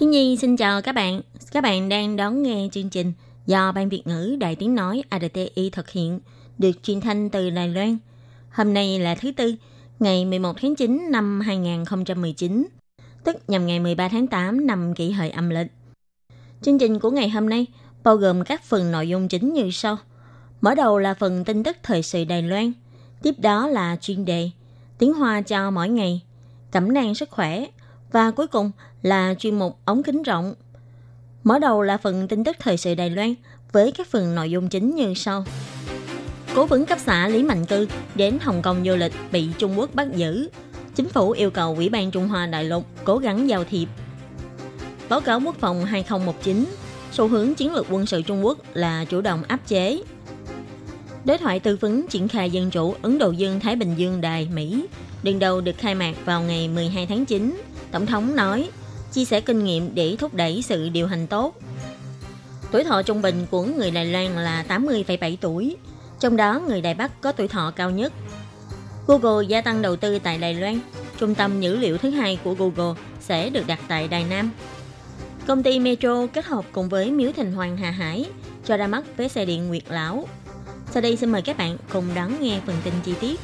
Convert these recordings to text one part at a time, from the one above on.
Khi Nhi xin chào các bạn. Các bạn đang đón nghe chương trình do Ban Việt ngữ Đài Tiếng Nói ADTI thực hiện, được truyền thanh từ Đài Loan. Hôm nay là thứ Tư, ngày 11 tháng 9 năm 2019, tức nhằm ngày 13 tháng 8 năm kỷ hợi âm lịch. Chương trình của ngày hôm nay bao gồm các phần nội dung chính như sau. Mở đầu là phần tin tức thời sự Đài Loan, tiếp đó là chuyên đề tiếng Hoa cho mỗi ngày, cẩm nang sức khỏe và cuối cùng là chuyên mục ống kính rộng. Mở đầu là phần tin tức thời sự Đài Loan với các phần nội dung chính như sau. Cố vấn cấp xã Lý Mạnh Cư đến Hồng Kông du lịch bị Trung Quốc bắt giữ. Chính phủ yêu cầu Ủy ban Trung Hoa Đại lục cố gắng giao thiệp. Báo cáo quốc phòng 2019, xu hướng chiến lược quân sự Trung Quốc là chủ động áp chế. Đối thoại tư vấn triển khai dân chủ Ấn Độ Dương Thái Bình Dương Đài Mỹ đường đầu được khai mạc vào ngày 12 tháng 9. Tổng thống nói, chia sẻ kinh nghiệm để thúc đẩy sự điều hành tốt. Tuổi thọ trung bình của người Đài Loan là 80,7 tuổi, trong đó người Đài Bắc có tuổi thọ cao nhất. Google gia tăng đầu tư tại Đài Loan, trung tâm dữ liệu thứ hai của Google sẽ được đặt tại Đài Nam. Công ty Metro kết hợp cùng với Miếu Thành Hoàng Hà Hải cho ra mắt vé xe điện Nguyệt Lão. Sau đây xin mời các bạn cùng đón nghe phần tin chi tiết.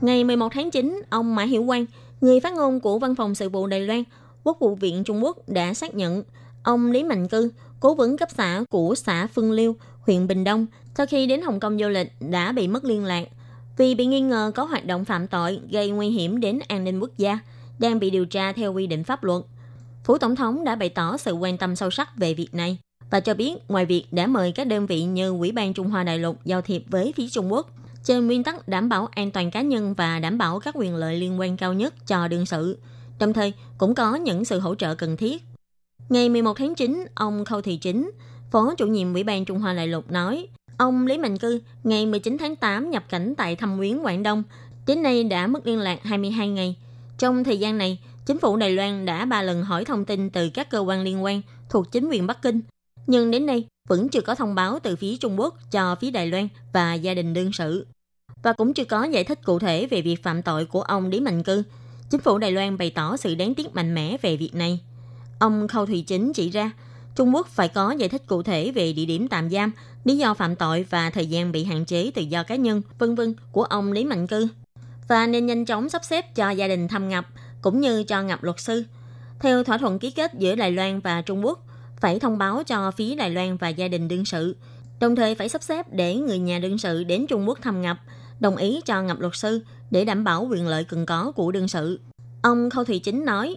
Ngày 11 tháng 9, ông Mã Hiểu Quang, người phát ngôn của Văn phòng Sự vụ Đài Loan, Quốc vụ viện Trung Quốc đã xác nhận ông Lý Mạnh Cư, cố vấn cấp xã của xã Phương Liêu, huyện Bình Đông, sau khi đến Hồng Kông du lịch đã bị mất liên lạc vì bị nghi ngờ có hoạt động phạm tội gây nguy hiểm đến an ninh quốc gia, đang bị điều tra theo quy định pháp luật. Phủ Tổng thống đã bày tỏ sự quan tâm sâu sắc về việc này và cho biết ngoài việc đã mời các đơn vị như Ủy ban Trung Hoa Đại lục giao thiệp với phía Trung Quốc, trên nguyên tắc đảm bảo an toàn cá nhân và đảm bảo các quyền lợi liên quan cao nhất cho đương sự, đồng thời cũng có những sự hỗ trợ cần thiết. Ngày 11 tháng 9, ông Khâu Thị Chính, Phó chủ nhiệm Ủy ban Trung Hoa Đại lục nói, ông Lý Mạnh Cư ngày 19 tháng 8 nhập cảnh tại Thâm Quyến, Quảng Đông, đến nay đã mất liên lạc 22 ngày. Trong thời gian này, chính phủ Đài Loan đã ba lần hỏi thông tin từ các cơ quan liên quan thuộc chính quyền Bắc Kinh, nhưng đến nay vẫn chưa có thông báo từ phía Trung Quốc cho phía Đài Loan và gia đình đương sự và cũng chưa có giải thích cụ thể về việc phạm tội của ông Lý Mạnh Cư. Chính phủ Đài Loan bày tỏ sự đáng tiếc mạnh mẽ về việc này. Ông Khâu Thủy Chính chỉ ra, Trung Quốc phải có giải thích cụ thể về địa điểm tạm giam, lý do phạm tội và thời gian bị hạn chế tự do cá nhân, vân vân của ông Lý Mạnh Cư. Và nên nhanh chóng sắp xếp cho gia đình thăm ngập, cũng như cho ngập luật sư. Theo thỏa thuận ký kết giữa Đài Loan và Trung Quốc, phải thông báo cho phía Đài Loan và gia đình đương sự, đồng thời phải sắp xếp để người nhà đương sự đến Trung Quốc thăm ngập, đồng ý cho ngập luật sư để đảm bảo quyền lợi cần có của đương sự. Ông Khâu Thị Chính nói,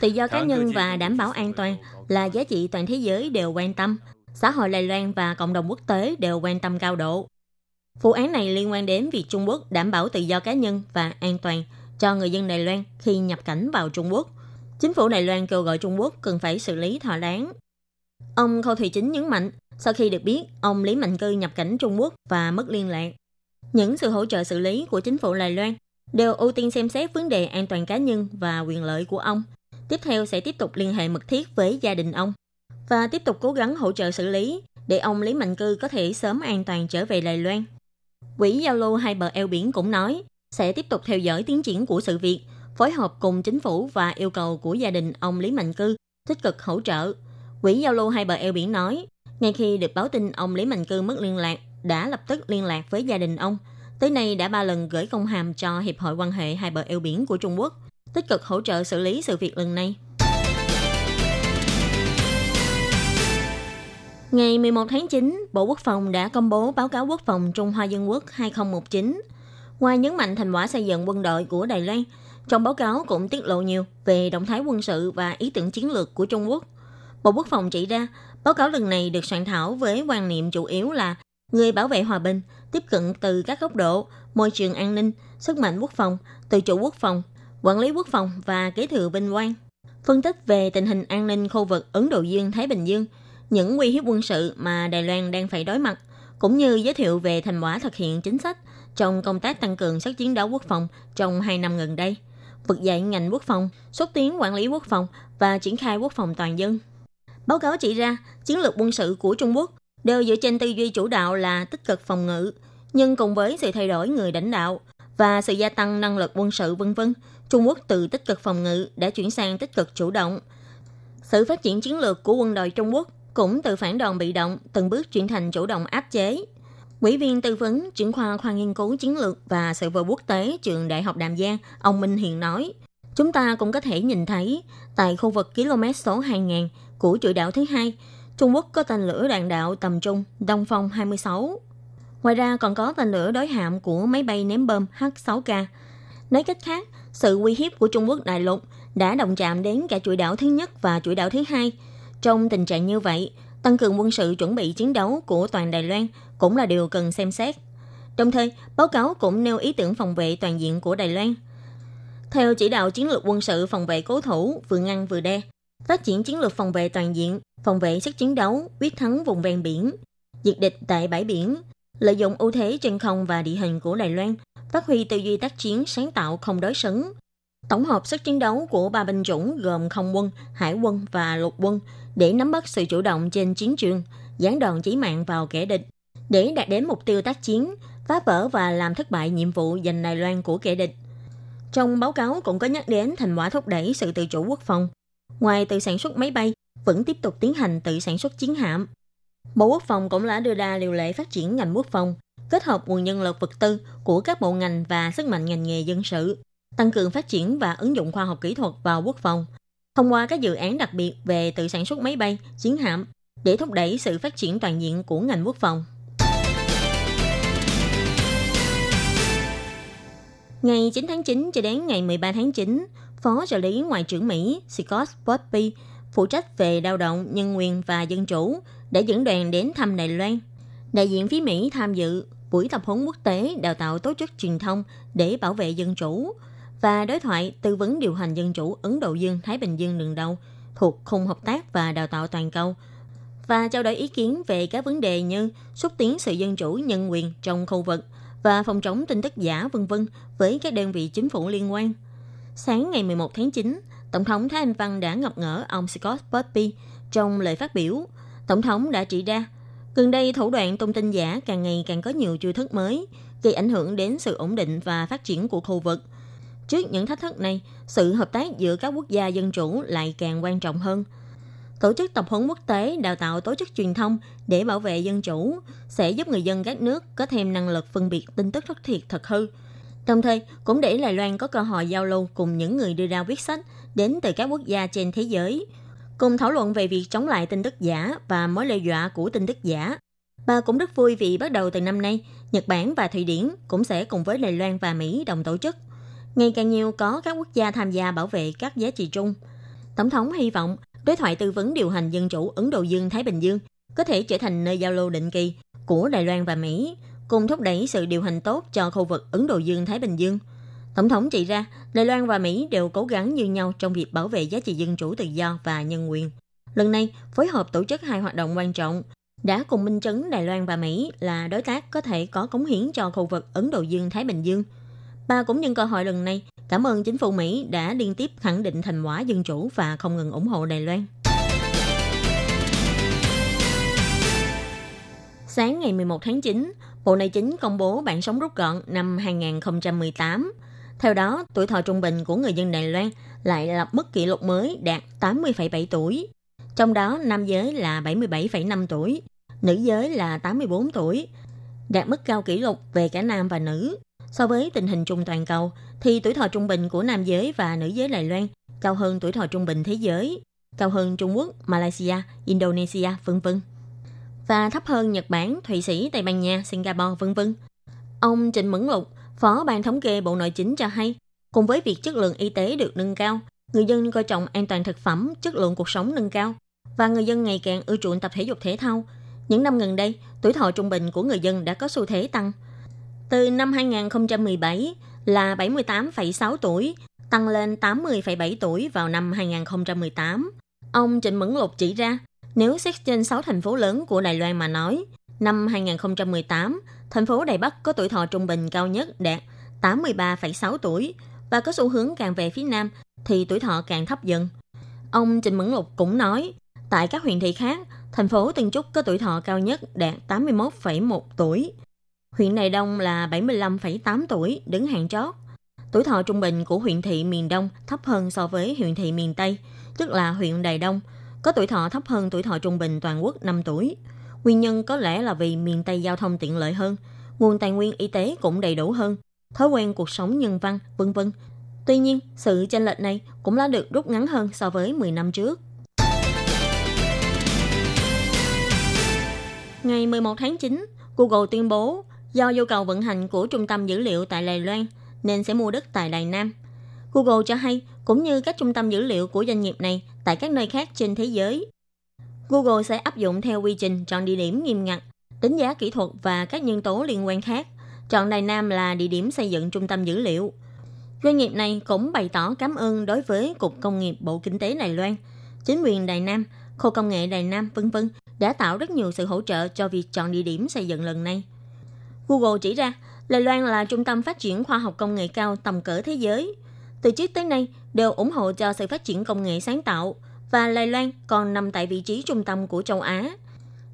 Tự do cá nhân và đảm bảo an toàn là giá trị toàn thế giới đều quan tâm. Xã hội Đài Loan và cộng đồng quốc tế đều quan tâm cao độ. Vụ án này liên quan đến việc Trung Quốc đảm bảo tự do cá nhân và an toàn cho người dân Đài Loan khi nhập cảnh vào Trung Quốc. Chính phủ Đài Loan kêu gọi Trung Quốc cần phải xử lý thỏa đáng. Ông Khâu Thị Chính nhấn mạnh, sau khi được biết ông Lý Mạnh Cư nhập cảnh Trung Quốc và mất liên lạc, những sự hỗ trợ xử lý của chính phủ Đài Loan đều ưu tiên xem xét vấn đề an toàn cá nhân và quyền lợi của ông. Tiếp theo sẽ tiếp tục liên hệ mật thiết với gia đình ông và tiếp tục cố gắng hỗ trợ xử lý để ông Lý Mạnh Cư có thể sớm an toàn trở về Đài Loan. Quỹ giao lưu hai bờ eo biển cũng nói sẽ tiếp tục theo dõi tiến triển của sự việc, phối hợp cùng chính phủ và yêu cầu của gia đình ông Lý Mạnh Cư tích cực hỗ trợ. Quỹ giao lưu hai bờ eo biển nói, ngay khi được báo tin ông Lý Mạnh Cư mất liên lạc, đã lập tức liên lạc với gia đình ông. Tới nay đã ba lần gửi công hàm cho Hiệp hội quan hệ hai bờ eo biển của Trung Quốc, tích cực hỗ trợ xử lý sự việc lần này. Ngày 11 tháng 9, Bộ Quốc phòng đã công bố báo cáo quốc phòng Trung Hoa Dân Quốc 2019. Ngoài nhấn mạnh thành quả xây dựng quân đội của Đài Loan, trong báo cáo cũng tiết lộ nhiều về động thái quân sự và ý tưởng chiến lược của Trung Quốc. Bộ Quốc phòng chỉ ra, báo cáo lần này được soạn thảo với quan niệm chủ yếu là người bảo vệ hòa bình, tiếp cận từ các góc độ môi trường an ninh, sức mạnh quốc phòng, tự chủ quốc phòng, quản lý quốc phòng và kế thừa vinh quang. Phân tích về tình hình an ninh khu vực Ấn Độ Dương-Thái Bình Dương, những nguy hiếp quân sự mà Đài Loan đang phải đối mặt, cũng như giới thiệu về thành quả thực hiện chính sách trong công tác tăng cường sức chiến đấu quốc phòng trong hai năm gần đây, vực dậy ngành quốc phòng, xúc tiến quản lý quốc phòng và triển khai quốc phòng toàn dân. Báo cáo chỉ ra, chiến lược quân sự của Trung Quốc đều dựa trên tư duy chủ đạo là tích cực phòng ngự, nhưng cùng với sự thay đổi người lãnh đạo và sự gia tăng năng lực quân sự vân vân, Trung Quốc từ tích cực phòng ngự đã chuyển sang tích cực chủ động. Sự phát triển chiến lược của quân đội Trung Quốc cũng từ phản đòn bị động từng bước chuyển thành chủ động áp chế. Ủy viên tư vấn trưởng khoa khoa nghiên cứu chiến lược và sự vụ quốc tế trường Đại học Đàm Giang, ông Minh Hiền nói, chúng ta cũng có thể nhìn thấy tại khu vực km số 2000 của chuỗi đảo thứ hai, Trung Quốc có tên lửa đạn đạo tầm trung Đông Phong 26. Ngoài ra còn có tên lửa đối hạm của máy bay ném bom H-6K. Nói cách khác, sự uy hiếp của Trung Quốc đại lục đã động chạm đến cả chuỗi đảo thứ nhất và chuỗi đảo thứ hai. Trong tình trạng như vậy, tăng cường quân sự chuẩn bị chiến đấu của toàn Đài Loan cũng là điều cần xem xét. Đồng thời, báo cáo cũng nêu ý tưởng phòng vệ toàn diện của Đài Loan. Theo chỉ đạo chiến lược quân sự phòng vệ cố thủ, vừa ngăn vừa đe, phát triển chiến lược phòng vệ toàn diện, phòng vệ sức chiến đấu, quyết thắng vùng ven biển, diệt địch tại bãi biển, lợi dụng ưu thế trên không và địa hình của Đài Loan, phát huy tư duy tác chiến sáng tạo không đối xứng. Tổng hợp sức chiến đấu của ba binh chủng gồm không quân, hải quân và lục quân để nắm bắt sự chủ động trên chiến trường, gián đòn chí mạng vào kẻ địch, để đạt đến mục tiêu tác chiến, phá vỡ và làm thất bại nhiệm vụ giành Đài Loan của kẻ địch. Trong báo cáo cũng có nhắc đến thành quả thúc đẩy sự tự chủ quốc phòng. Ngoài tự sản xuất máy bay, vẫn tiếp tục tiến hành tự sản xuất chiến hạm. Bộ Quốc phòng cũng đã đưa ra điều lệ phát triển ngành quốc phòng, kết hợp nguồn nhân lực vật tư của các bộ ngành và sức mạnh ngành nghề dân sự, tăng cường phát triển và ứng dụng khoa học kỹ thuật vào quốc phòng, thông qua các dự án đặc biệt về tự sản xuất máy bay, chiến hạm để thúc đẩy sự phát triển toàn diện của ngành quốc phòng. Ngày 9 tháng 9 cho đến ngày 13 tháng 9, Phó trợ lý Ngoại trưởng Mỹ Scott Bobby phụ trách về lao động, nhân quyền và dân chủ, đã dẫn đoàn đến thăm Đài Loan. Đại diện phía Mỹ tham dự buổi tập huấn quốc tế đào tạo tố chất truyền thông để bảo vệ dân chủ và đối thoại tư vấn điều hành dân chủ Ấn Độ Dương Thái Bình Dương lần đầu thuộc khung hợp tác và đào tạo toàn cầu và trao đổi ý kiến về các vấn đề như xúc tiến sự dân chủ nhân quyền trong khu vực và phòng chống tin tức giả vân vân với các đơn vị chính phủ liên quan. Sáng ngày 11 tháng 9, Tổng thống Thái Anh Văn đã ngập ngỡ ông Scott Burpee trong lời phát biểu. Tổng thống đã chỉ ra, gần đây thủ đoạn tung tin giả càng ngày càng có nhiều chiêu thức mới, gây ảnh hưởng đến sự ổn định và phát triển của khu vực. Trước những thách thức này, sự hợp tác giữa các quốc gia dân chủ lại càng quan trọng hơn. Tổ chức tập huấn quốc tế đào tạo tổ chức truyền thông để bảo vệ dân chủ sẽ giúp người dân các nước có thêm năng lực phân biệt tin tức thất thiệt thật hư. Đồng thời, cũng để Đài Loan có cơ hội giao lưu cùng những người đưa ra viết sách đến từ các quốc gia trên thế giới, cùng thảo luận về việc chống lại tin tức giả và mối đe dọa của tin tức giả. Bà cũng rất vui vì bắt đầu từ năm nay, Nhật Bản và Thụy Điển cũng sẽ cùng với Đài Loan và Mỹ đồng tổ chức. Ngày càng nhiều có các quốc gia tham gia bảo vệ các giá trị chung. Tổng thống hy vọng đối thoại tư vấn điều hành dân chủ Ấn Độ Dương-Thái Bình Dương có thể trở thành nơi giao lưu định kỳ của Đài Loan và Mỹ, cùng thúc đẩy sự điều hành tốt cho khu vực Ấn Độ Dương-Thái Bình Dương – Tổng thống chỉ ra, Đài Loan và Mỹ đều cố gắng như nhau trong việc bảo vệ giá trị dân chủ tự do và nhân quyền. Lần này, phối hợp tổ chức hai hoạt động quan trọng, đã cùng minh chứng Đài Loan và Mỹ là đối tác có thể có cống hiến cho khu vực Ấn Độ Dương-Thái Bình Dương. Bà cũng nhân cơ hội lần này cảm ơn chính phủ Mỹ đã liên tiếp khẳng định thành quả dân chủ và không ngừng ủng hộ Đài Loan. Sáng ngày 11 tháng 9, Bộ Nội chính công bố bản sống rút gọn năm 2018 theo đó, tuổi thọ trung bình của người dân Đài Loan lại lập mức kỷ lục mới đạt 80,7 tuổi. Trong đó, nam giới là 77,5 tuổi, nữ giới là 84 tuổi, đạt mức cao kỷ lục về cả nam và nữ. So với tình hình chung toàn cầu, thì tuổi thọ trung bình của nam giới và nữ giới Đài Loan cao hơn tuổi thọ trung bình thế giới, cao hơn Trung Quốc, Malaysia, Indonesia, vân vân và thấp hơn Nhật Bản, Thụy Sĩ, Tây Ban Nha, Singapore, vân vân. Ông Trịnh Mẫn Lục, Phó ban thống kê Bộ Nội chính cho hay, cùng với việc chất lượng y tế được nâng cao, người dân coi trọng an toàn thực phẩm, chất lượng cuộc sống nâng cao và người dân ngày càng ưa chuộng tập thể dục thể thao. Những năm gần đây, tuổi thọ trung bình của người dân đã có xu thế tăng. Từ năm 2017 là 78,6 tuổi, tăng lên 80,7 tuổi vào năm 2018. Ông Trịnh Mẫn Lục chỉ ra, nếu xét trên 6 thành phố lớn của Đài Loan mà nói, năm 2018, thành phố Đài Bắc có tuổi thọ trung bình cao nhất đạt 83,6 tuổi và có xu hướng càng về phía Nam thì tuổi thọ càng thấp dần. Ông Trịnh Mẫn Lục cũng nói, tại các huyện thị khác, thành phố Tân Trúc có tuổi thọ cao nhất đạt 81,1 tuổi. Huyện Đài Đông là 75,8 tuổi, đứng hàng chót. Tuổi thọ trung bình của huyện thị miền Đông thấp hơn so với huyện thị miền Tây, tức là huyện Đài Đông, có tuổi thọ thấp hơn tuổi thọ trung bình toàn quốc 5 tuổi. Nguyên nhân có lẽ là vì miền Tây giao thông tiện lợi hơn, nguồn tài nguyên y tế cũng đầy đủ hơn, thói quen cuộc sống nhân văn, vân vân. Tuy nhiên, sự chênh lệch này cũng đã được rút ngắn hơn so với 10 năm trước. Ngày 11 tháng 9, Google tuyên bố do nhu cầu vận hành của trung tâm dữ liệu tại Đài Loan nên sẽ mua đất tại Đài Nam. Google cho hay, cũng như các trung tâm dữ liệu của doanh nghiệp này tại các nơi khác trên thế giới, Google sẽ áp dụng theo quy trình chọn địa điểm nghiêm ngặt, đánh giá kỹ thuật và các nhân tố liên quan khác. Chọn Đài Nam là địa điểm xây dựng trung tâm dữ liệu. Doanh nghiệp này cũng bày tỏ cảm ơn đối với Cục Công nghiệp Bộ Kinh tế Đài Loan, chính quyền Đài Nam, khu công nghệ Đài Nam, vân vân đã tạo rất nhiều sự hỗ trợ cho việc chọn địa điểm xây dựng lần này. Google chỉ ra, Đài Loan là trung tâm phát triển khoa học công nghệ cao tầm cỡ thế giới. Từ trước tới nay, đều ủng hộ cho sự phát triển công nghệ sáng tạo, và Lai Loan còn nằm tại vị trí trung tâm của châu Á.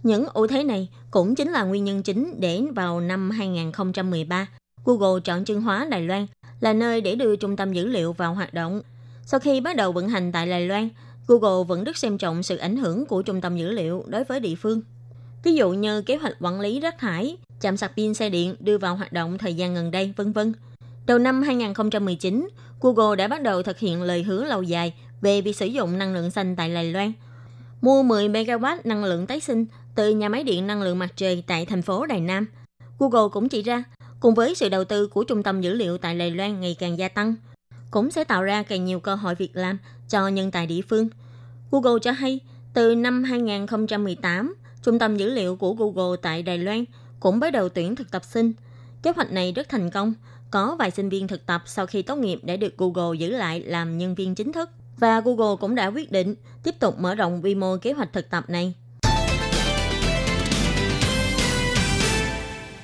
Những ưu thế này cũng chính là nguyên nhân chính để vào năm 2013, Google chọn chân hóa Đài Loan là nơi để đưa trung tâm dữ liệu vào hoạt động. Sau khi bắt đầu vận hành tại Đài Loan, Google vẫn rất xem trọng sự ảnh hưởng của trung tâm dữ liệu đối với địa phương. Ví dụ như kế hoạch quản lý rác thải, chạm sạc pin xe điện đưa vào hoạt động thời gian gần đây, vân vân. Đầu năm 2019, Google đã bắt đầu thực hiện lời hứa lâu dài về việc sử dụng năng lượng xanh tại Đài Loan. Mua 10 MW năng lượng tái sinh từ nhà máy điện năng lượng mặt trời tại thành phố Đài Nam. Google cũng chỉ ra, cùng với sự đầu tư của trung tâm dữ liệu tại Đài Loan ngày càng gia tăng, cũng sẽ tạo ra càng nhiều cơ hội việc làm cho nhân tài địa phương. Google cho hay, từ năm 2018, trung tâm dữ liệu của Google tại Đài Loan cũng bắt đầu tuyển thực tập sinh. Kế hoạch này rất thành công, có vài sinh viên thực tập sau khi tốt nghiệp để được Google giữ lại làm nhân viên chính thức và Google cũng đã quyết định tiếp tục mở rộng quy mô kế hoạch thực tập này.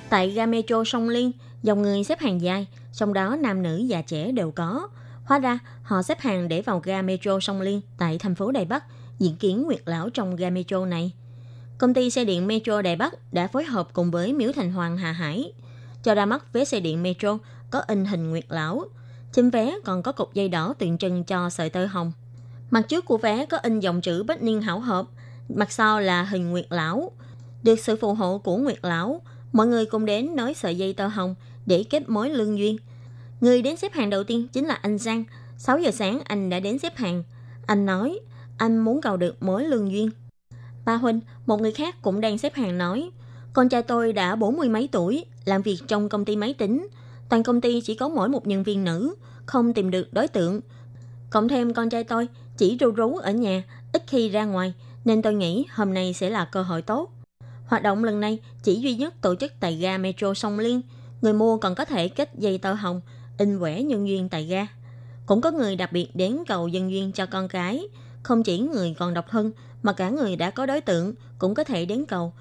Tại ga metro Sông Liên, dòng người xếp hàng dài, trong đó nam nữ già trẻ đều có. Hóa ra, họ xếp hàng để vào ga metro Sông Liên tại thành phố Đài Bắc, diễn kiến Nguyệt Lão trong ga metro này. Công ty xe điện Metro Đài Bắc đã phối hợp cùng với Miếu Thành Hoàng Hà Hải cho ra mắt vé xe điện Metro có in hình Nguyệt Lão – trên vé còn có cục dây đỏ tượng trưng cho sợi tơ hồng. Mặt trước của vé có in dòng chữ bách niên hảo hợp, mặt sau là hình Nguyệt Lão. Được sự phù hộ của Nguyệt Lão, mọi người cùng đến nói sợi dây tơ hồng để kết mối lương duyên. Người đến xếp hàng đầu tiên chính là anh Giang. 6 giờ sáng anh đã đến xếp hàng. Anh nói, anh muốn cầu được mối lương duyên. Ba Huynh, một người khác cũng đang xếp hàng nói, con trai tôi đã bốn mươi mấy tuổi, làm việc trong công ty máy tính, Toàn công ty chỉ có mỗi một nhân viên nữ, không tìm được đối tượng. Cộng thêm con trai tôi chỉ ru rú ở nhà, ít khi ra ngoài, nên tôi nghĩ hôm nay sẽ là cơ hội tốt. Hoạt động lần này chỉ duy nhất tổ chức tại ga Metro Sông Liên. Người mua còn có thể kết dây tơ hồng, in vẽ nhân duyên tại ga. Cũng có người đặc biệt đến cầu dân duyên cho con cái. Không chỉ người còn độc thân, mà cả người đã có đối tượng cũng có thể đến cầu.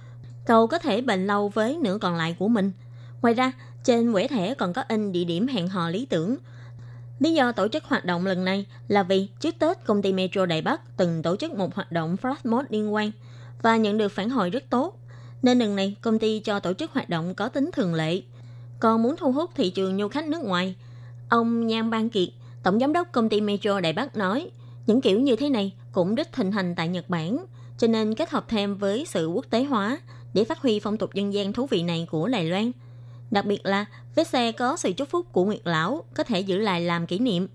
Cầu có thể bền lâu với nửa còn lại của mình. Ngoài ra, trên quẻ thẻ còn có in địa điểm hẹn hò lý tưởng. Lý do tổ chức hoạt động lần này là vì trước Tết công ty Metro Đài Bắc từng tổ chức một hoạt động flash mob liên quan và nhận được phản hồi rất tốt. Nên lần này công ty cho tổ chức hoạt động có tính thường lệ. Còn muốn thu hút thị trường du khách nước ngoài, ông Nhan Ban Kiệt, tổng giám đốc công ty Metro Đài Bắc nói, những kiểu như thế này cũng rất thịnh hành tại Nhật Bản, cho nên kết hợp thêm với sự quốc tế hóa để phát huy phong tục dân gian thú vị này của Đài Loan – Đặc biệt là vé xe có sự chúc phúc của Nguyệt Lão có thể giữ lại làm kỷ niệm.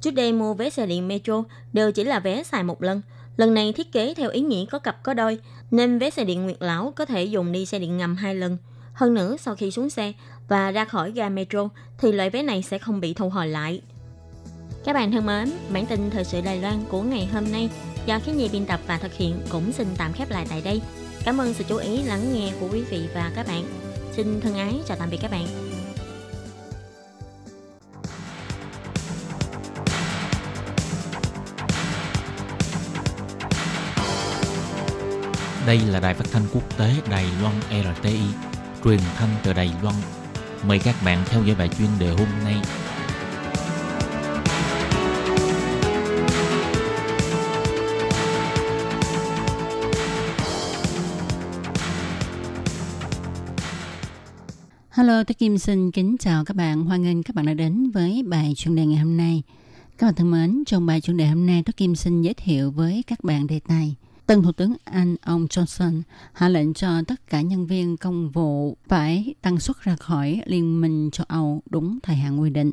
Trước đây mua vé xe điện Metro đều chỉ là vé xài một lần. Lần này thiết kế theo ý nghĩa có cặp có đôi, nên vé xe điện Nguyệt Lão có thể dùng đi xe điện ngầm hai lần. Hơn nữa, sau khi xuống xe và ra khỏi ga Metro thì loại vé này sẽ không bị thu hồi lại. Các bạn thân mến, bản tin thời sự Đài Loan của ngày hôm nay do khí nhi biên tập và thực hiện cũng xin tạm khép lại tại đây. Cảm ơn sự chú ý lắng nghe của quý vị và các bạn. Xin thân ái chào tạm biệt các bạn. Đây là đài phát thanh quốc tế Đài Loan RTI, truyền thanh từ Đài Loan. Mời các bạn theo dõi bài chuyên đề hôm nay. Hello, tôi Kim xin kính chào các bạn. Hoan nghênh các bạn đã đến với bài chuyên đề ngày hôm nay. Các bạn thân mến, trong bài chuyên đề hôm nay, tôi Kim xin giới thiệu với các bạn đề tài Tân Thủ tướng Anh ông Johnson hạ lệnh cho tất cả nhân viên công vụ phải tăng suất ra khỏi Liên minh châu Âu đúng thời hạn quy định.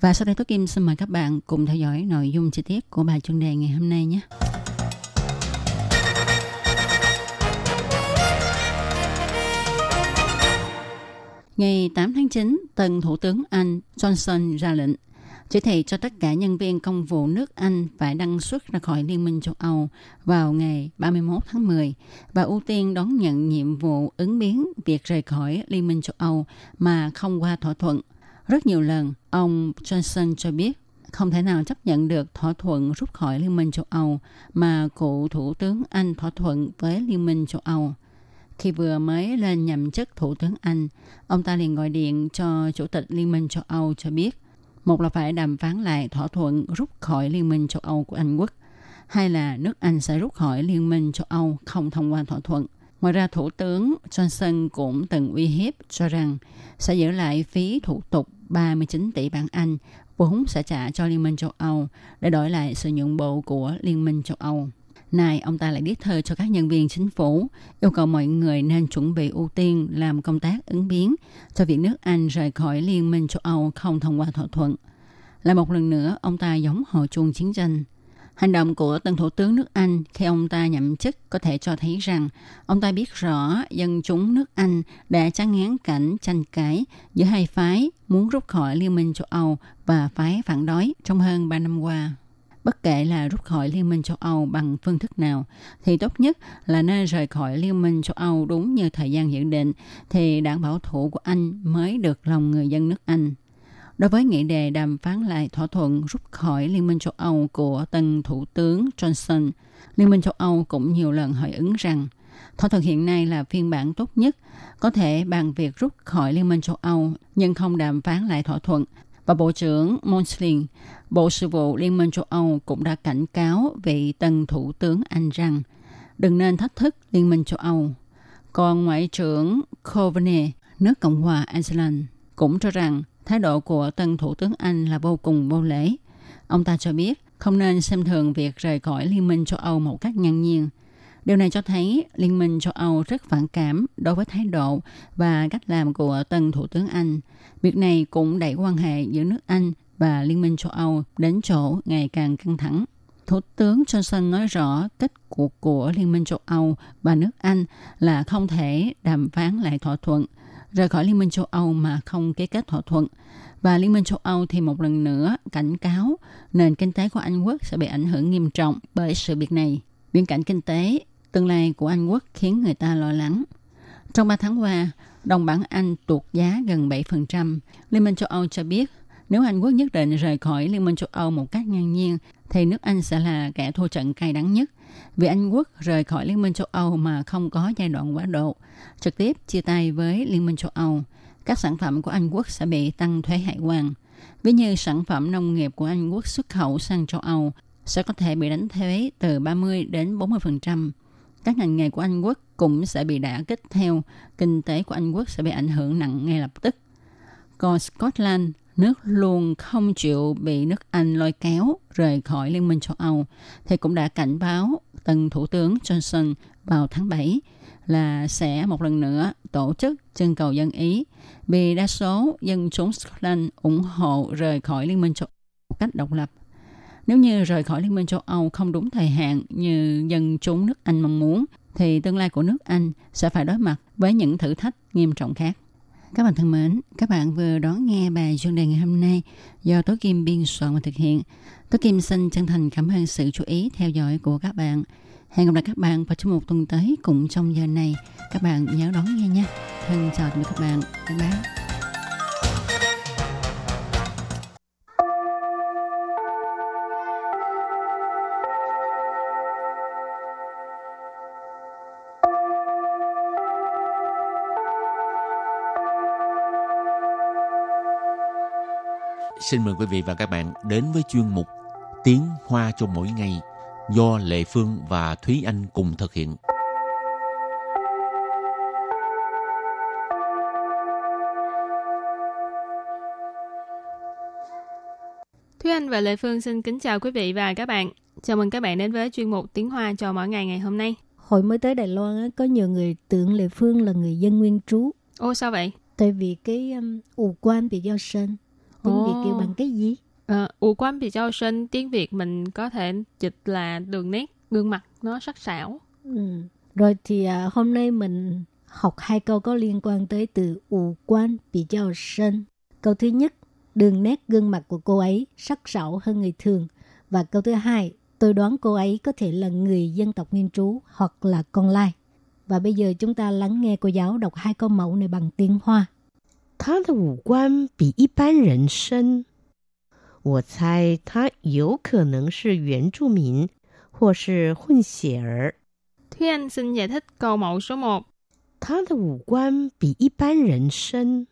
Và sau đây tôi Kim xin mời các bạn cùng theo dõi nội dung chi tiết của bài chuyên đề ngày hôm nay nhé. Ngày 8 tháng 9, tân Thủ tướng Anh Johnson ra lệnh chỉ thị cho tất cả nhân viên công vụ nước Anh phải đăng xuất ra khỏi Liên minh châu Âu vào ngày 31 tháng 10 và ưu tiên đón nhận nhiệm vụ ứng biến việc rời khỏi Liên minh châu Âu mà không qua thỏa thuận. Rất nhiều lần, ông Johnson cho biết không thể nào chấp nhận được thỏa thuận rút khỏi Liên minh châu Âu mà cựu Thủ tướng Anh thỏa thuận với Liên minh châu Âu. Khi vừa mới lên nhậm chức Thủ tướng Anh, ông ta liền gọi điện cho Chủ tịch Liên minh châu Âu cho biết một là phải đàm phán lại thỏa thuận rút khỏi Liên minh châu Âu của Anh quốc, hai là nước Anh sẽ rút khỏi Liên minh châu Âu không thông qua thỏa thuận. Ngoài ra, Thủ tướng Johnson cũng từng uy hiếp cho rằng sẽ giữ lại phí thủ tục 39 tỷ bảng Anh vốn sẽ trả cho Liên minh châu Âu để đổi lại sự nhượng bộ của Liên minh châu Âu nay ông ta lại viết thơ cho các nhân viên chính phủ, yêu cầu mọi người nên chuẩn bị ưu tiên làm công tác ứng biến cho việc nước Anh rời khỏi Liên minh châu Âu không thông qua thỏa thuận. Lại một lần nữa, ông ta giống hồi chuông chiến tranh. Hành động của tân thủ tướng nước Anh khi ông ta nhậm chức có thể cho thấy rằng ông ta biết rõ dân chúng nước Anh đã chán ngán cảnh tranh cãi giữa hai phái muốn rút khỏi Liên minh châu Âu và phái phản đối trong hơn 3 năm qua bất kể là rút khỏi Liên minh châu Âu bằng phương thức nào, thì tốt nhất là nên rời khỏi Liên minh châu Âu đúng như thời gian dự định, thì đảng bảo thủ của Anh mới được lòng người dân nước Anh. Đối với nghị đề đàm phán lại thỏa thuận rút khỏi Liên minh châu Âu của tân Thủ tướng Johnson, Liên minh châu Âu cũng nhiều lần hỏi ứng rằng thỏa thuận hiện nay là phiên bản tốt nhất, có thể bàn việc rút khỏi Liên minh châu Âu nhưng không đàm phán lại thỏa thuận và Bộ trưởng Monslin, Bộ Sự vụ Liên minh châu Âu cũng đã cảnh cáo vị tân Thủ tướng Anh rằng đừng nên thách thức Liên minh châu Âu. Còn Ngoại trưởng Coveney, nước Cộng hòa Iceland, cũng cho rằng thái độ của tân Thủ tướng Anh là vô cùng vô lễ. Ông ta cho biết không nên xem thường việc rời khỏi Liên minh châu Âu một cách ngang nhiên. Điều này cho thấy Liên minh châu Âu rất phản cảm đối với thái độ và cách làm của tân Thủ tướng Anh – Việc này cũng đẩy quan hệ giữa nước Anh và Liên minh châu Âu đến chỗ ngày càng căng thẳng. Thủ tướng Johnson nói rõ kết cuộc của Liên minh châu Âu và nước Anh là không thể đàm phán lại thỏa thuận, rời khỏi Liên minh châu Âu mà không ký kết thỏa thuận. Và Liên minh châu Âu thì một lần nữa cảnh cáo nền kinh tế của Anh quốc sẽ bị ảnh hưởng nghiêm trọng bởi sự việc này. Viễn cảnh kinh tế, tương lai của Anh quốc khiến người ta lo lắng. Trong 3 tháng qua, đồng bảng Anh tuột giá gần 7%. Liên minh châu Âu cho biết nếu Anh quốc nhất định rời khỏi Liên minh châu Âu một cách ngang nhiên, thì nước Anh sẽ là kẻ thua trận cay đắng nhất. Vì Anh quốc rời khỏi Liên minh châu Âu mà không có giai đoạn quá độ, trực tiếp chia tay với Liên minh châu Âu, các sản phẩm của Anh quốc sẽ bị tăng thuế hải quan. Ví như sản phẩm nông nghiệp của Anh quốc xuất khẩu sang châu Âu sẽ có thể bị đánh thuế từ 30 đến 40% các ngành nghề của Anh quốc cũng sẽ bị đả kích theo, kinh tế của Anh quốc sẽ bị ảnh hưởng nặng ngay lập tức. Còn Scotland, nước luôn không chịu bị nước Anh lôi kéo rời khỏi Liên minh châu Âu, thì cũng đã cảnh báo tân Thủ tướng Johnson vào tháng 7 là sẽ một lần nữa tổ chức trưng cầu dân Ý vì đa số dân chúng Scotland ủng hộ rời khỏi Liên minh châu Âu một cách độc lập. Nếu như rời khỏi Liên minh châu Âu không đúng thời hạn như dân chúng nước Anh mong muốn, thì tương lai của nước Anh sẽ phải đối mặt với những thử thách nghiêm trọng khác. Các bạn thân mến, các bạn vừa đón nghe bài chuyên đề ngày hôm nay do Tố Kim biên soạn và thực hiện. Tố Kim xin chân thành cảm ơn sự chú ý theo dõi của các bạn. Hẹn gặp lại các bạn vào trong một tuần tới cũng trong giờ này. Các bạn nhớ đón nghe nha. Thân chào tạm biệt các bạn. Bye bye. Xin mời quý vị và các bạn đến với chuyên mục Tiếng Hoa cho mỗi ngày do Lệ Phương và Thúy Anh cùng thực hiện. Thúy Anh và Lệ Phương xin kính chào quý vị và các bạn. Chào mừng các bạn đến với chuyên mục Tiếng Hoa cho mỗi ngày ngày hôm nay. Hồi mới tới Đài Loan có nhiều người tưởng Lệ Phương là người dân nguyên trú. Ô sao vậy? Tại vì cái um, ủ quan bị giao sân. Tiếng Ồ. Việt kêu bằng cái gì? Ờ, ủ quan bị giao sinh tiếng Việt mình có thể dịch là đường nét gương mặt nó sắc sảo. Ừ. Rồi thì à, hôm nay mình học hai câu có liên quan tới từ ủ quan bị giao sân. Câu thứ nhất, đường nét gương mặt của cô ấy sắc sảo hơn người thường. Và câu thứ hai, tôi đoán cô ấy có thể là người dân tộc nguyên trú hoặc là con lai. Và bây giờ chúng ta lắng nghe cô giáo đọc hai câu mẫu này bằng tiếng Hoa. 他的五官比一般人深，我猜他有可能是原住民或是混血儿。 Thúy Anh xin giải thích câu mẫu số 1. 他的五官比一般人深，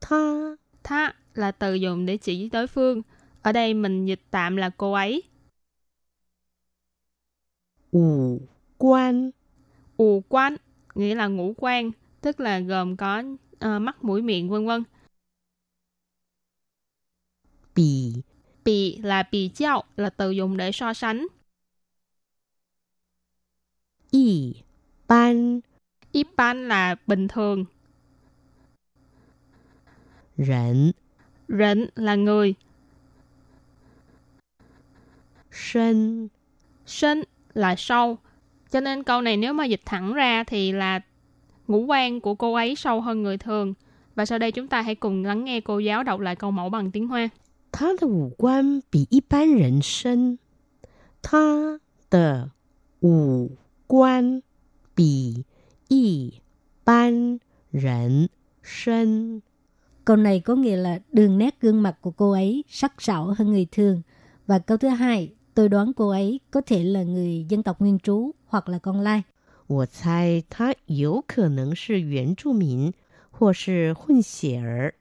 他 Tha là từ dùng để chỉ đối phương. Ở đây mình dịch tạm là cô ấy. 五官 Ù quan nghĩa là ngũ quan, tức là gồm có Ờ, mắt mũi miệng vân vân. Bì Bì là bì chào, là từ dùng để so sánh. Y ban Y ban là bình thường. Rẫn Rẫn là người. Sinh Sinh là sâu. Cho nên câu này nếu mà dịch thẳng ra thì là ngũ quan của cô ấy sâu hơn người thường. Và sau đây chúng ta hãy cùng lắng nghe cô giáo đọc lại câu mẫu bằng tiếng Hoa. 他的五官比一般人深，他的五官比一般人深。 Câu này có nghĩa là đường nét gương mặt của cô ấy sắc sảo hơn người thường. Và câu thứ hai, tôi đoán cô ấy có thể là người dân tộc nguyên trú hoặc là con lai. 我猜他有可能是原住民或是混血儿。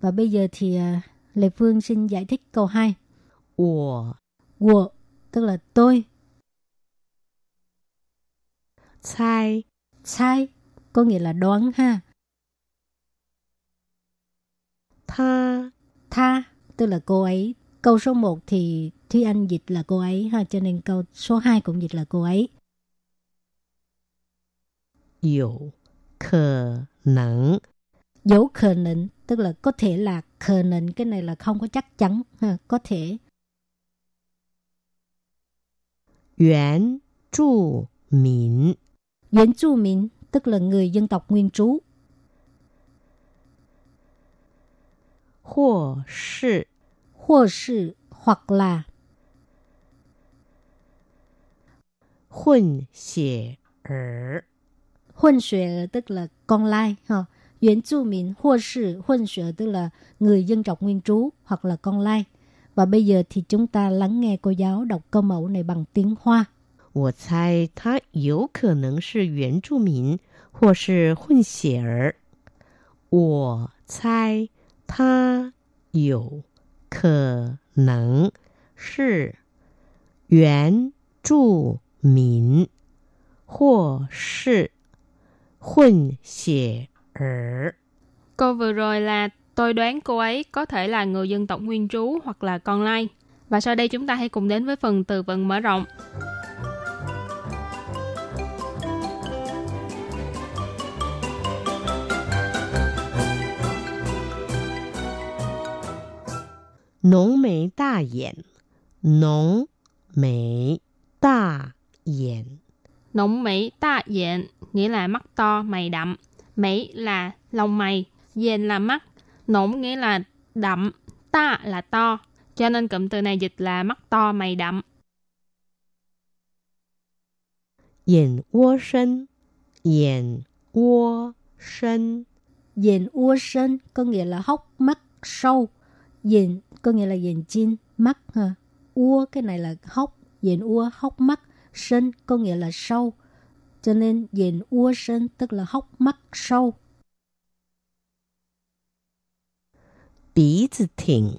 Và bây giờ thì à, Lê Phương xin giải thích câu 2. 我 Wo tức là tôi, 猜 sai có nghĩa là đoán ha. 他 Tha tức là cô ấy. Câu số 1 thì Thúy Anh dịch là cô ấy ha, cho nên câu số 2 cũng dịch là cô ấy. 有可能 Dấu khờ nịnh tức là có thể là khờ nịnh cái này là không có chắc chắn ha, có thể 原住民 原住民tức là người dân tộc nguyên trú 或是 或是 hoặc là 混血儿。 huân xuệ tức là con lai ha. Yuan chu民或是 huân xuệ tức là người dân tộc nguyên trú hoặc là con lai. Và bây giờ thì chúng ta lắng nghe cô giáo đọc câu mẫu này bằng tiếng Hoa. 我猜他有可能是原住民或是混血儿。我猜他有可能是原住民或是 Huỳnh xie er. Câu vừa rồi là tôi đoán cô ấy có thể là người dân tộc nguyên trú hoặc là con lai. Và sau đây chúng ta hãy cùng đến với phần từ vựng mở rộng. Nóng mày đa yển Nóng mày đa yển Nụng mỹ ta diện nghĩa là mắt to, mày đậm. Mỹ là lông mày, diện là mắt, nụng nghĩa là đậm, ta là to. Cho nên cụm từ này dịch là mắt to, mày đậm. Diện uo sân Diện uo sân Diện uo sân có nghĩa là hốc mắt sâu. Diện có nghĩa là diện chin, mắt ha. Uo cái này là hốc, diện uo hốc mắt Sinh có nghĩa là sâu. Cho nên diện ua sinh tức là hốc mắt sâu. Bí zi thỉnh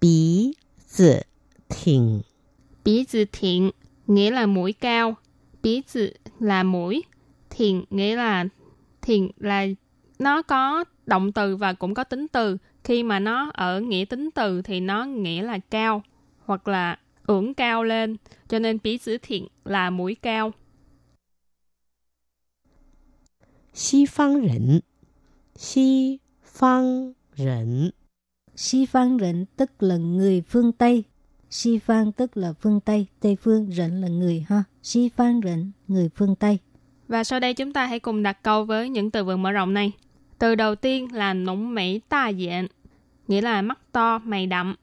Bí zi thỉnh Bí zi thỉnh nghĩa là mũi cao. Bí zi là mũi. Thỉnh nghĩa là... Thỉnh là nó có động từ và cũng có tính từ. Khi mà nó ở nghĩa tính từ thì nó nghĩa là cao hoặc là ưỡng cao lên, cho nên bí chữ thiện là mũi cao. Xí phương rỉnh Xí phương rỉnh Xí phương rỉnh tức là người phương Tây. Xí phương tức là phương Tây, Tây phương rỉnh là người ha. Xí phương rỉnh, người phương Tây. Và sau đây chúng ta hãy cùng đặt câu với những từ vựng mở rộng này. Từ đầu tiên là nũng mỹ ta diện, nghĩa là mắt to, mày đậm.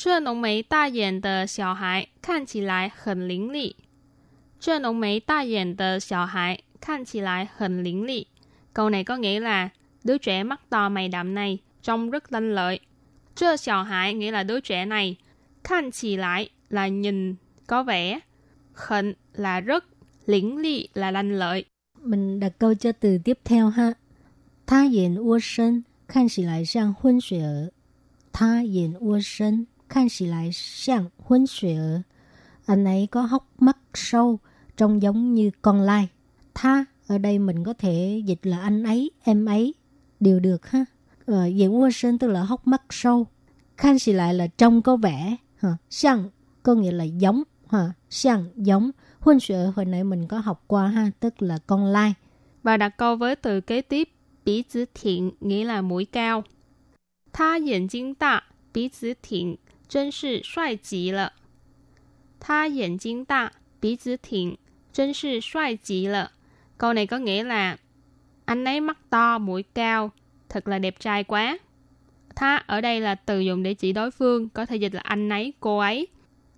这浓眉大眼的小孩看起来很伶俐。这浓眉大眼的小孩看起来很伶俐. Câu này có nghĩa là đứa trẻ mắt to mày đậm này trông rất lanh lợi. 这小孩 nghĩa là đứa trẻ này. 看起来 là nhìn, có vẻ. 很 là rất, liễn ly là lanh lợi. Mình đặt câu cho từ tiếp theo ha. Tha diện ua sân, khăn xì lại sang huân xuệ ở. Tha diện ua sân, khăn xì lại sang huân xuệ ở. Anh ấy có hốc mắt sâu, trông giống như con lai. Tha, ở đây mình có thể dịch là anh ấy, em ấy, đều được ha. Ờ, diện ua sân tức là hốc mắt sâu. Khăn xì lại là trông có vẻ. Ha. Sang có nghĩa là giống. Ha. Sang giống. Huân xuệ hồi nãy mình có học qua ha, tức là con lai. Và đặt câu với từ kế tiếp, bí tử thiện nghĩa là mũi cao. Ta眼睛大，鼻子挺， 真是帅极了。他眼睛大，鼻子挺，真是帅极了. Câu này có nghĩa là anh ấy mắt to, mũi cao, thật là đẹp trai quá. Tha ở đây là từ dùng để chỉ đối phương, có thể dịch là anh ấy, cô ấy.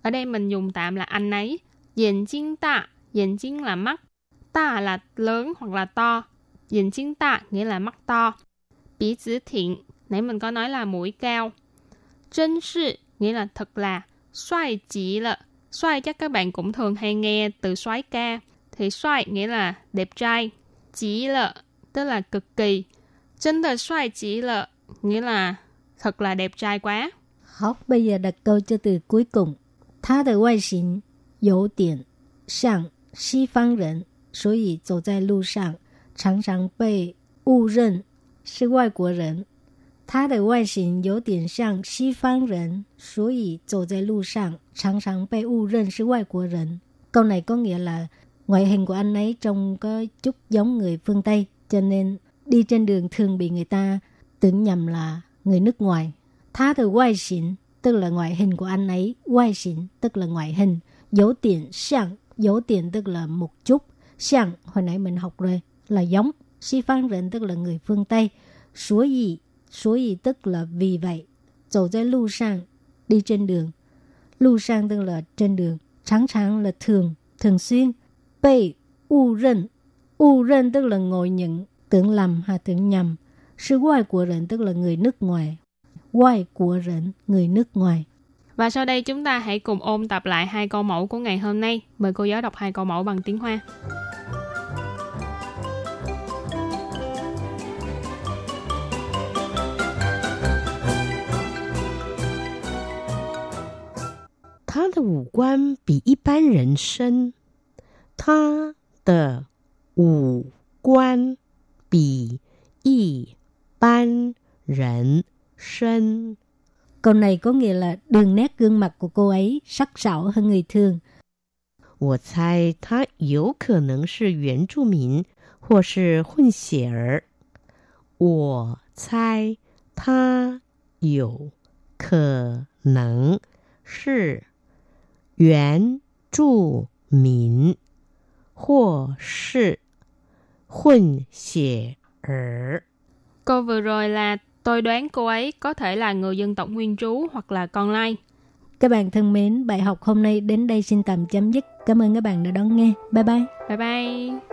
Ở đây mình dùng tạm là anh ấy. Nhìn chính ta, nhìn chính là mắt, ta là lớn hoặc là to. Nhìn chính ta nghĩa là mắt to. Bí tử thiện, nãy mình có nói là mũi cao. Chân sự nghĩa là thật là. Xoay chỉ là. Xoay chắc các bạn cũng thường hay nghe từ xoái ca. Thì xoay nghĩa là đẹp trai. Chỉ là tức là cực kỳ. Chân là xoay chỉ là nghĩa là thật là đẹp trai quá. Học bây giờ đặt câu cho từ cuối cùng. 他的外形有点像西方人，所以走在路上常常被误认是外国人。 他的外形有点像西方人，所以走在路上常常被误认是外国人。Câu này có nghĩa là ngoại hình của anh ấy trông có chút giống người phương Tây, cho nên đi trên đường thường bị người ta tưởng nhầm là người nước ngoài. Tha từ ngoại hình tức là ngoại hình của anh ấy, ngoại hình tức là ngoại hình, dấu tiền sang, dấu tiền tức là một chút, sang hồi nãy mình học rồi là giống, si phan rịnh tức là người phương Tây,所以 Số y tức là vì vậy. Dầu dây lưu sang, đi trên đường. Lưu sang tức là trên đường. Trắng trắng là thường, thường xuyên. Bị, u rân. U rân tức là ngồi nhận, tưởng lầm hay tưởng nhầm. Sư ngoại của rận tức là người nước ngoài. Ngoại của rận, người nước ngoài. Và sau đây chúng ta hãy cùng ôn tập lại hai câu mẫu của ngày hôm nay. Mời cô giáo đọc hai câu mẫu bằng tiếng Hoa. 他的五官比一般人深，他的五官比一般人深。 Câu này có nghĩa là đường nét gương mặt của cô ấy sắc sảo hơn người thường. 我猜他有可能是原住民或是混血儿。我猜他有可能是 原住民或是混血儿。 Câu vừa rồi là tôi đoán cô ấy có thể là người dân tộc nguyên trú hoặc là con lai. Các bạn thân mến, bài học hôm nay đến đây xin tạm chấm dứt. Cảm ơn các bạn đã đón nghe. Bye bye. Bye bye.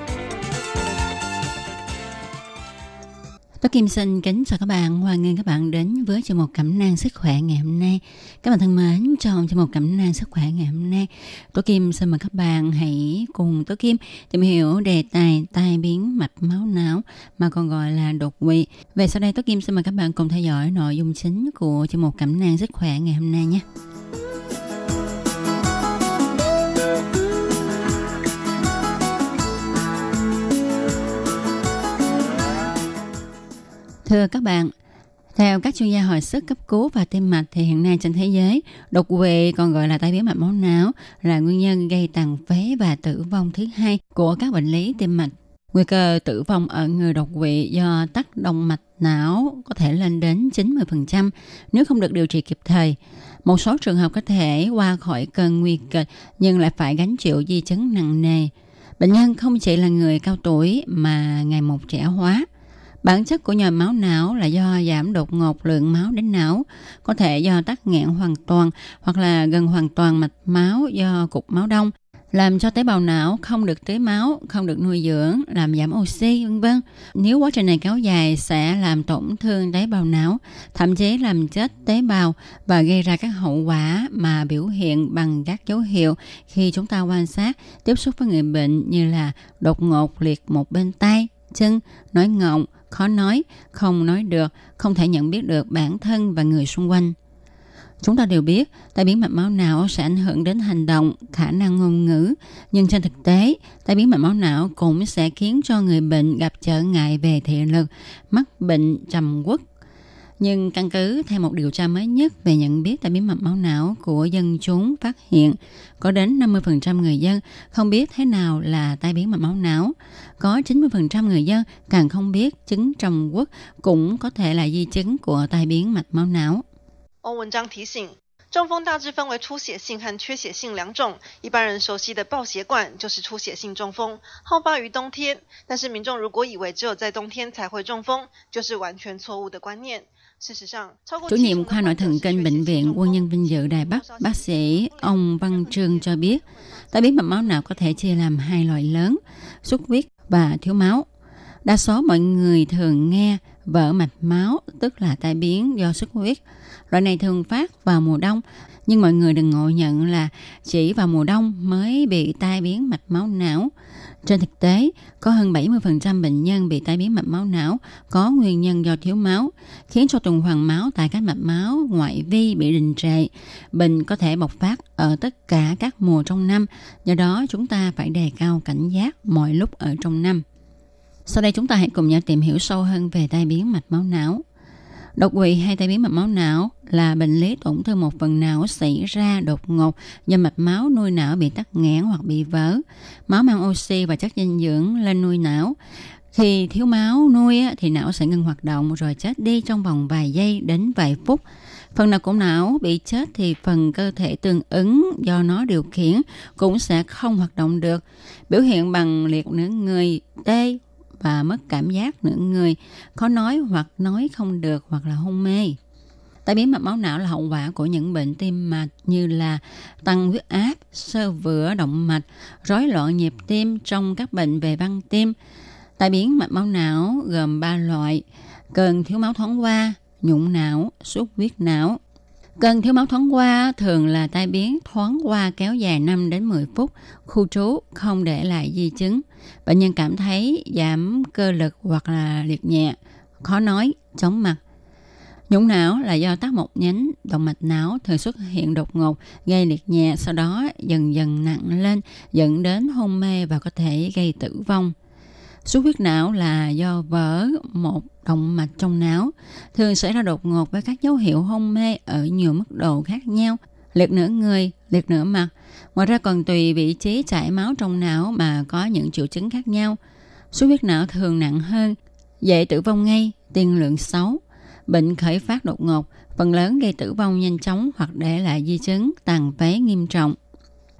Kim xin kính chào các bạn, hoan nghênh các bạn đến với chương mục cẩm nang sức khỏe ngày hôm nay. Các bạn thân mến, trong chương mục cẩm nang sức khỏe ngày hôm nay, Tôi Kim xin mời các bạn hãy cùng Tôi Kim tìm hiểu đề tài tai biến mạch máu não mà còn gọi là đột quỵ. Về sau đây Tôi Kim xin mời các bạn cùng theo dõi nội dung chính của chương mục cẩm nang sức khỏe ngày hôm nay nhé. Thưa các bạn, theo các chuyên gia hồi sức cấp cứu và tim mạch thì hiện nay trên thế giới, đột quỵ còn gọi là tai biến mạch máu não là nguyên nhân gây tàn phế và tử vong thứ hai của các bệnh lý tim mạch. Nguy cơ tử vong ở người đột quỵ do tắc động mạch não có thể lên đến 90% nếu không được điều trị kịp thời. Một số trường hợp có thể qua khỏi cơn nguy kịch nhưng lại phải gánh chịu di chứng nặng nề. Bệnh nhân không chỉ là người cao tuổi mà ngày một trẻ hóa. Bản chất của nhồi máu não là do giảm đột ngột lượng máu đến não, có thể do tắc nghẽn hoàn toàn hoặc là gần hoàn toàn mạch máu do cục máu đông, làm cho tế bào não không được tưới máu, không được nuôi dưỡng, làm giảm oxy, vân vân. Nếu quá trình này kéo dài sẽ làm tổn thương tế bào não, thậm chí làm chết tế bào và gây ra các hậu quả mà biểu hiện bằng các dấu hiệu khi chúng ta quan sát, tiếp xúc với người bệnh như là đột ngột liệt một bên tay, chân, nói ngọng, khó nói, không nói được, không thể nhận biết được bản thân và người xung quanh. Chúng ta đều biết tai biến mạch máu não sẽ ảnh hưởng đến hành động, khả năng ngôn ngữ, nhưng trên thực tế, tai biến mạch máu não cũng sẽ khiến cho người bệnh gặp trở ngại về thị lực, mắc bệnh trầm uất nhưng căn cứ theo một điều tra mới nhất về nhận biết tai biến mạch máu não của dân chúng phát hiện có đến 50% người dân không biết thế nào là tai biến mạch máu não. Có 90% người dân càng không biết chứng trầm quốc cũng có thể là di chứng của tai biến mạch máu não. 欧文章提醒，中风大致分为出血性和缺血性两种。一般人熟悉的爆血管就是出血性中风，好发于冬天。但是民众如果以为只有在冬天才会中风，就是完全错误的观念。 Chủ nhiệm khoa nội thần kinh Bệnh viện Quân nhân Vinh Dự Đài Bắc, bác sĩ ông Văn Trương cho biết, tai biến mạch máu não có thể chia làm hai loại lớn, xuất huyết và thiếu máu. Đa số mọi người thường nghe vỡ mạch máu, tức là tai biến do xuất huyết. Loại này thường phát vào mùa đông, nhưng mọi người đừng ngộ nhận là chỉ vào mùa đông mới bị tai biến mạch máu não. Trên thực tế, có hơn 70% bệnh nhân bị tai biến mạch máu não có nguyên nhân do thiếu máu, khiến cho tuần hoàn máu tại các mạch máu ngoại vi bị đình trệ. Bệnh có thể bộc phát ở tất cả các mùa trong năm, do đó chúng ta phải đề cao cảnh giác mọi lúc ở trong năm. Sau đây chúng ta hãy cùng nhau tìm hiểu sâu hơn về tai biến mạch máu não. Đột quỵ hay tai biến mạch máu não là bệnh lý tổn thương một phần não xảy ra đột ngột do mạch máu nuôi não bị tắc nghẽn hoặc bị vỡ. Máu mang oxy và chất dinh dưỡng lên nuôi não. Khi thiếu máu nuôi thì não sẽ ngừng hoạt động rồi chết đi trong vòng vài giây đến vài phút. Phần nào của não bị chết thì phần cơ thể tương ứng do nó điều khiển cũng sẽ không hoạt động được. Biểu hiện bằng liệt nửa người, tê, và mất cảm giác nửa người, khó nói hoặc nói không được hoặc là hôn mê. Tai biến mạch máu não là hậu quả của những bệnh tim mạch như là tăng huyết áp, sơ vữa động mạch, rối loạn nhịp tim trong các bệnh về văn tim. Tai biến mạch máu não gồm 3 loại: cơn thiếu máu thoáng qua, nhũng não, xuất huyết não. Cơn thiếu máu thoáng qua thường là tai biến thoáng qua kéo dài 5 đến 10 phút, khu trú không để lại di chứng. Bệnh nhân cảm thấy giảm cơ lực hoặc là liệt nhẹ, khó nói, chóng mặt. Nhũng não là do tác một nhánh động mạch não thường xuất hiện đột ngột, gây liệt nhẹ, sau đó dần dần nặng lên, dẫn đến hôn mê và có thể gây tử vong. Xuất huyết não là do vỡ một động mạch trong não, thường xảy ra đột ngột với các dấu hiệu hôn mê ở nhiều mức độ khác nhau, liệt nửa người, liệt nửa mặt. Ngoài ra còn tùy vị trí chảy máu trong não mà có những triệu chứng khác nhau. Xuất huyết não thường nặng hơn, dễ tử vong ngay, tiên lượng xấu. Bệnh khởi phát đột ngột, phần lớn gây tử vong nhanh chóng hoặc để lại di chứng tàn phế nghiêm trọng.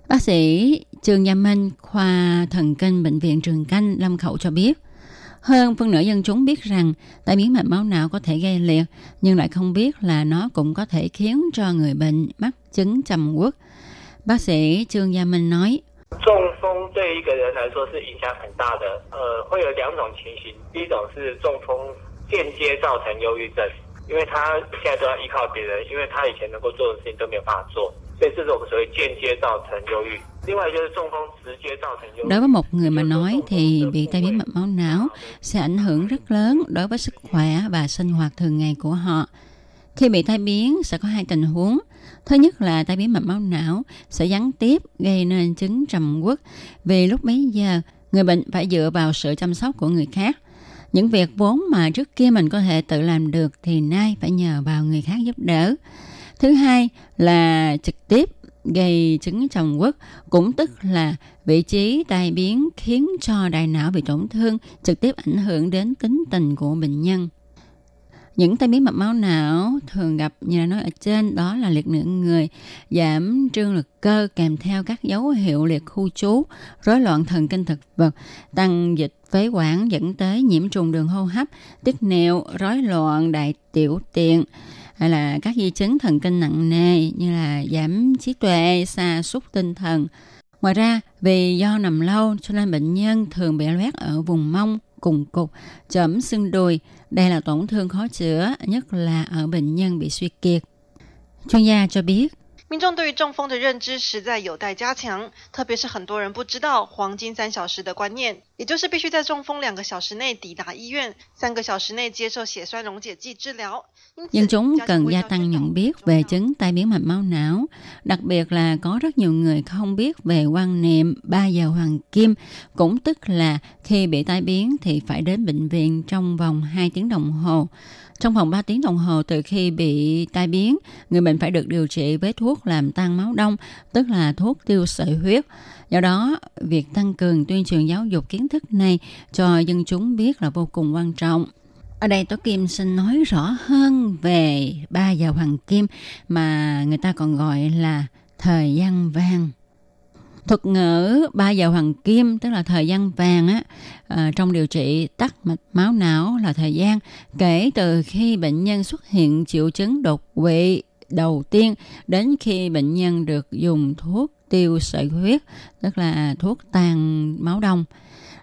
Bác sĩ Trương Gia Minh, khoa thần kinh bệnh viện Trường Canh, Lâm Khẩu cho biết, hơn phân nửa dân chúng biết rằng tai biến mạch máu não có thể gây liệt, nhưng lại không biết là nó cũng có thể khiến cho người bệnh mắc chứng trầm uất. Bác sĩ Trương Gia Minh nói, 中风对一个人来说是影响很大的，呃，会有两种情形。第一种是中风间接造成忧郁症，因为他现在都要依靠别人，因为他以前能够做的事情都没有办法做，所以这种所谓间接造成忧郁。另外就是中风直接造成忧郁。 đối với một người mà nói thì việc tai biến mạch máu não sẽ ảnh hưởng rất lớn đối với sức khỏe và sinh hoạt thường ngày của họ. Khi bị tai biến sẽ có hai tình huống. Thứ nhất là tai biến mạch máu não sẽ gián tiếp gây nên chứng trầm uất vì lúc bấy giờ, người bệnh phải dựa vào sự chăm sóc của người khác. Những việc vốn mà trước kia mình có thể tự làm được thì nay phải nhờ vào người khác giúp đỡ. Thứ hai là trực tiếp gây chứng trầm uất cũng tức là vị trí tai biến khiến cho đại não bị tổn thương, trực tiếp ảnh hưởng đến tính tình của bệnh nhân. Những tai biến mạch máu não thường gặp như đã nói ở trên đó là liệt nửa người, giảm trương lực cơ kèm theo các dấu hiệu liệt khu trú, rối loạn thần kinh thực vật, tăng dịch phế quản dẫn tới nhiễm trùng đường hô hấp, tiết niệu, rối loạn đại tiểu tiện hay là các di chứng thần kinh nặng nề như là giảm trí tuệ, xa sút tinh thần. Ngoài ra, vì do nằm lâu cho nên bệnh nhân thường bị loét ở vùng mông, cùng cục, chấm xương đùi. Đây là tổn thương khó chữa, nhất là ở bệnh nhân bị suy kiệt. Chuyên gia cho biết, 民众对于中风的认知实在有待加强，特别是很多人不知道黄金三小时的观念，也就是必须在中风两个小时内抵达医院，三个小时内接受血栓溶解剂治疗。因此 dân chúng 家庭 cần 卫 gia 教 tăng 推 nhận 广 biết 重 về 要 chứng tai biến mạch máu não. Đặc biệt là có rất nhiều người không biết về quan niệm 3 giờ hoàng kim, cũng tức là khi bị tai biến thì phải đến bệnh viện trong vòng 2 tiếng đồng hồ. Trong vòng 3 tiếng đồng hồ từ khi bị tai biến, người bệnh phải được điều trị với thuốc làm tăng máu đông, tức là thuốc tiêu sợi huyết. Do đó, việc tăng cường tuyên truyền giáo dục kiến thức này cho dân chúng biết là vô cùng quan trọng. Ở đây Tố Kim xin nói rõ hơn về ba giờ hoàng kim mà người ta còn gọi là thời gian vàng. Thuật ngữ 3 giờ hoàng kim tức là thời gian vàng á à, trong điều trị tắc mạch máu não là thời gian kể từ khi bệnh nhân xuất hiện triệu chứng đột quỵ đầu tiên đến khi bệnh nhân được dùng thuốc tiêu sợi huyết tức là thuốc tan máu đông.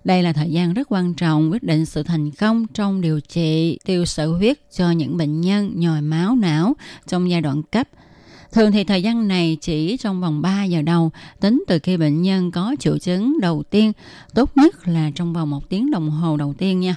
Đây là thời gian rất quan trọng quyết định sự thành công trong điều trị tiêu sợi huyết cho những bệnh nhân nhồi máu não trong giai đoạn cấp. Thường thì thời gian này chỉ trong vòng 3 giờ đầu, tính từ khi bệnh nhân có triệu chứng đầu tiên, tốt nhất là trong vòng một tiếng đồng hồ đầu tiên nha.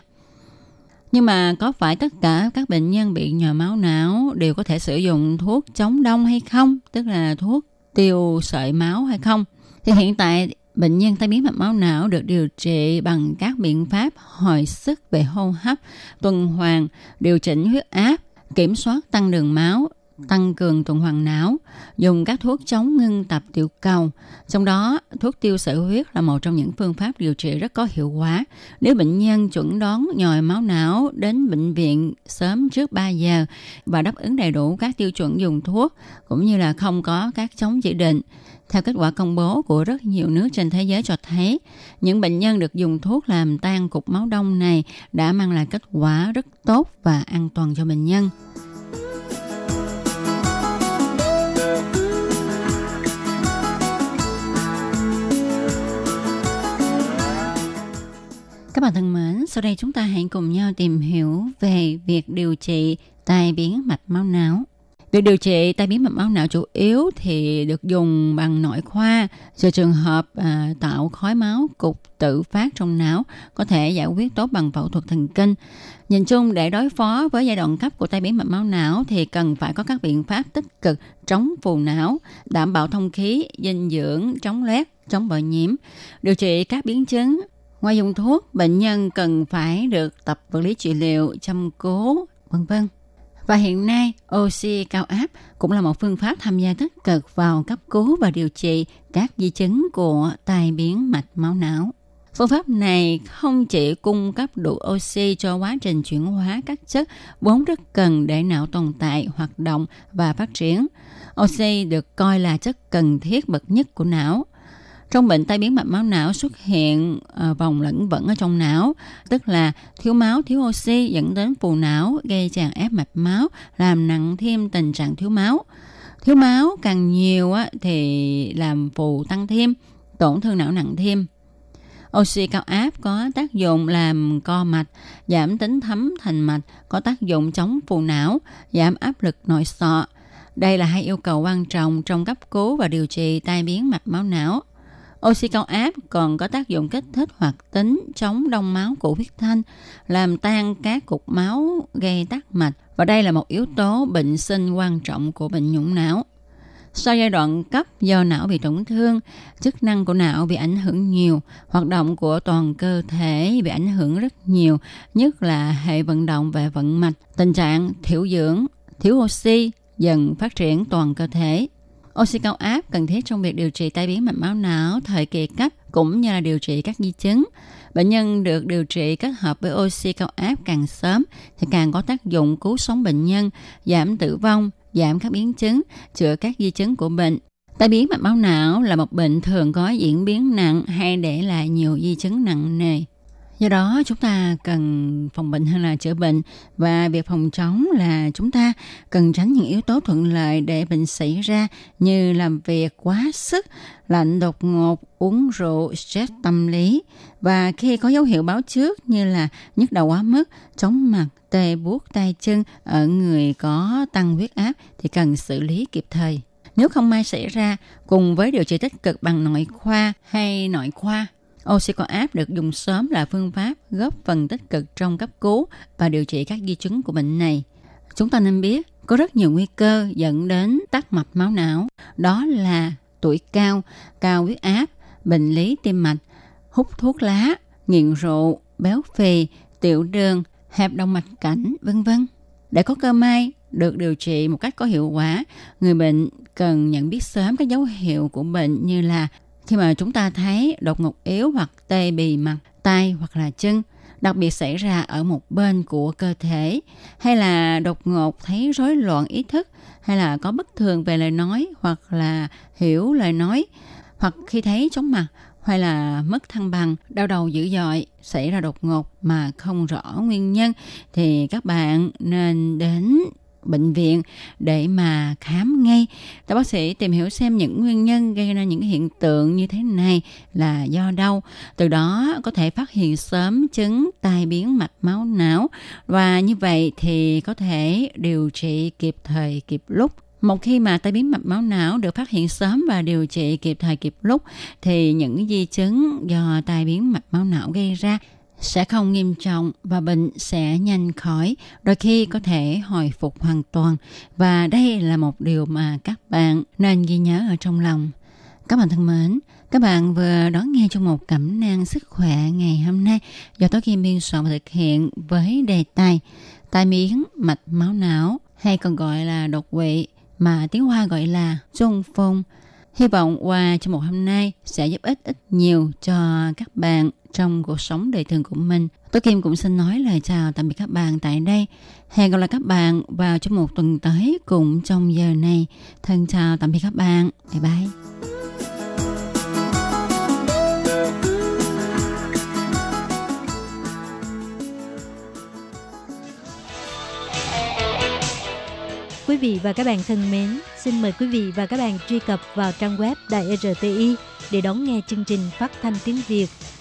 Nhưng mà có phải tất cả các bệnh nhân bị nhồi máu não đều có thể sử dụng thuốc chống đông hay không? Tức là thuốc tiêu sợi máu hay không? Thì hiện tại bệnh nhân tai biến mạch máu não được điều trị bằng các biện pháp hồi sức về hô hấp, tuần hoàn, điều chỉnh huyết áp, kiểm soát tăng đường máu, tăng cường tuần hoàn não, dùng các thuốc chống ngưng tập tiểu cầu. Trong đó, thuốc tiêu sợi huyết là một trong những phương pháp điều trị rất có hiệu quả. Nếu bệnh nhân chuẩn đoán nhồi máu não đến bệnh viện sớm trước 3 giờ và đáp ứng đầy đủ các tiêu chuẩn dùng thuốc, cũng như là không có các chống chỉ định, theo kết quả công bố của rất nhiều nước trên thế giới cho thấy, những bệnh nhân được dùng thuốc làm tan cục máu đông này đã mang lại kết quả rất tốt và an toàn cho bệnh nhân. Các bạn thân mến, sau đây chúng ta hãy cùng nhau tìm hiểu về việc điều trị tai biến mạch máu não. Việc điều trị tai biến mạch máu não chủ yếu thì được dùng bằng nội khoa. Cho trường hợp à, tạo khói máu cục tự phát trong não có thể giải quyết tốt bằng phẫu thuật thần kinh. Nhìn chung để đối phó với giai đoạn cấp của tai biến mạch máu não thì cần phải có các biện pháp tích cực chống phù não, đảm bảo thông khí, dinh dưỡng, chống loét, chống bội nhiễm, điều trị các biến chứng. Ngoài dùng thuốc, bệnh nhân cần phải được tập vật lý trị liệu, chăm cố, vân vân. Và hiện nay, oxy cao áp cũng là một phương pháp tham gia tích cực vào cấp cứu và điều trị các di chứng của tai biến mạch máu não. Phương pháp này không chỉ cung cấp đủ oxy cho quá trình chuyển hóa các chất vốn rất cần để não tồn tại, hoạt động và phát triển. Oxy được coi là chất cần thiết bậc nhất của não. Trong bệnh tai biến mạch máu não xuất hiện à, vòng lẫn vẫn ở trong não, tức là thiếu máu, thiếu oxy dẫn đến phù não, gây tràn ép mạch máu, làm nặng thêm tình trạng thiếu máu. Thiếu máu càng nhiều á, thì làm phù tăng thêm, tổn thương não nặng thêm. Oxy cao áp có tác dụng làm co mạch, giảm tính thấm thành mạch, có tác dụng chống phù não, giảm áp lực nội sọ. Đây là hai yêu cầu quan trọng trong cấp cứu và điều trị tai biến mạch máu não. Oxy cao áp còn có tác dụng kích thích hoạt tính chống đông máu của huyết thanh, làm tan các cục máu gây tắc mạch và đây là một yếu tố bệnh sinh quan trọng của bệnh nhũng não. Sau giai đoạn cấp do não bị tổn thương, chức năng của não bị ảnh hưởng nhiều, hoạt động của toàn cơ thể bị ảnh hưởng rất nhiều, nhất là hệ vận động và vận mạch. Tình trạng thiểu dưỡng, thiếu oxy dần phát triển toàn cơ thể. Oxy cao áp cần thiết trong việc điều trị tai biến mạch máu não thời kỳ cấp cũng như là điều trị các di chứng. Bệnh nhân được điều trị kết hợp với oxy cao áp càng sớm thì càng có tác dụng cứu sống bệnh nhân, giảm tử vong, giảm các biến chứng, chữa các di chứng của bệnh. Tai biến mạch máu não là một bệnh thường có diễn biến nặng hay để lại nhiều di chứng nặng nề. Do đó chúng ta cần phòng bệnh hơn là chữa bệnh và việc phòng chống là chúng ta cần tránh những yếu tố thuận lợi để bệnh xảy ra như làm việc quá sức, lạnh đột ngột, uống rượu, stress tâm lý và khi có dấu hiệu báo trước như là nhức đầu quá mức, chóng mặt, tê buốt tay chân ở người có tăng huyết áp thì cần xử lý kịp thời. Nếu không may xảy ra, cùng với điều trị tích cực bằng nội khoa hay nội khoa Oxy có áp được dùng sớm là phương pháp góp phần tích cực trong cấp cứu và điều trị các di chứng của bệnh này. Chúng ta nên biết có rất nhiều nguy cơ dẫn đến tắc mạch máu não, đó là tuổi cao, cao huyết áp, bệnh lý tim mạch, hút thuốc lá, nghiện rượu, béo phì, tiểu đường, hẹp động mạch cảnh, vân vân. Để có cơ may được điều trị một cách có hiệu quả, người bệnh cần nhận biết sớm các dấu hiệu của bệnh như là khi mà chúng ta thấy đột ngột yếu hoặc tê bì mặt, tay hoặc là chân, đặc biệt xảy ra ở một bên của cơ thể, hay là đột ngột thấy rối loạn ý thức, hay là có bất thường về lời nói hoặc là hiểu lời nói, hoặc khi thấy chóng mặt hay là mất thăng bằng, đau đầu dữ dội xảy ra đột ngột mà không rõ nguyên nhân thì các bạn nên đến bệnh viện để mà khám ngay. Các bác sĩ tìm hiểu xem những nguyên nhân gây ra những hiện tượng như thế này là do đâu. Từ đó có thể phát hiện sớm chứng tai biến mạch máu não và như vậy thì có thể điều trị kịp thời kịp lúc một khi mà tai biến mạch máu não được phát hiện sớm và điều trị kịp thời kịp lúc, thì những di chứng do tai biến mạch máu não gây ra sẽ không nghiêm trọng và bệnh sẽ nhanh khỏi, đôi khi có thể hồi phục hoàn toàn. Và đây là một điều mà các bạn nên ghi nhớ ở trong lòng. Các bạn thân mến, các bạn vừa đón nghe trong một cẩm nang sức khỏe ngày hôm nay do Tố Kim biên soạn và thực hiện với đề tài tai miếng mạch máu não hay còn gọi là đột quỵ mà tiếng Hoa gọi là trung phong. Hy vọng qua trong một hôm nay sẽ giúp ích ít nhiều cho các bạn trong cuộc sống đời thường của mình. Tôi Kim cũng xin nói lời chào tạm biệt các bạn tại đây. Hẹn gặp lại các bạn vào trong một tuần tới cùng trong giờ này. Thân chào tạm biệt các bạn. Bye bye. Quý vị và các bạn thân mến, xin mời quý vị và các bạn truy cập vào trang web Đài RTI để đón nghe chương trình phát thanh tiếng Việt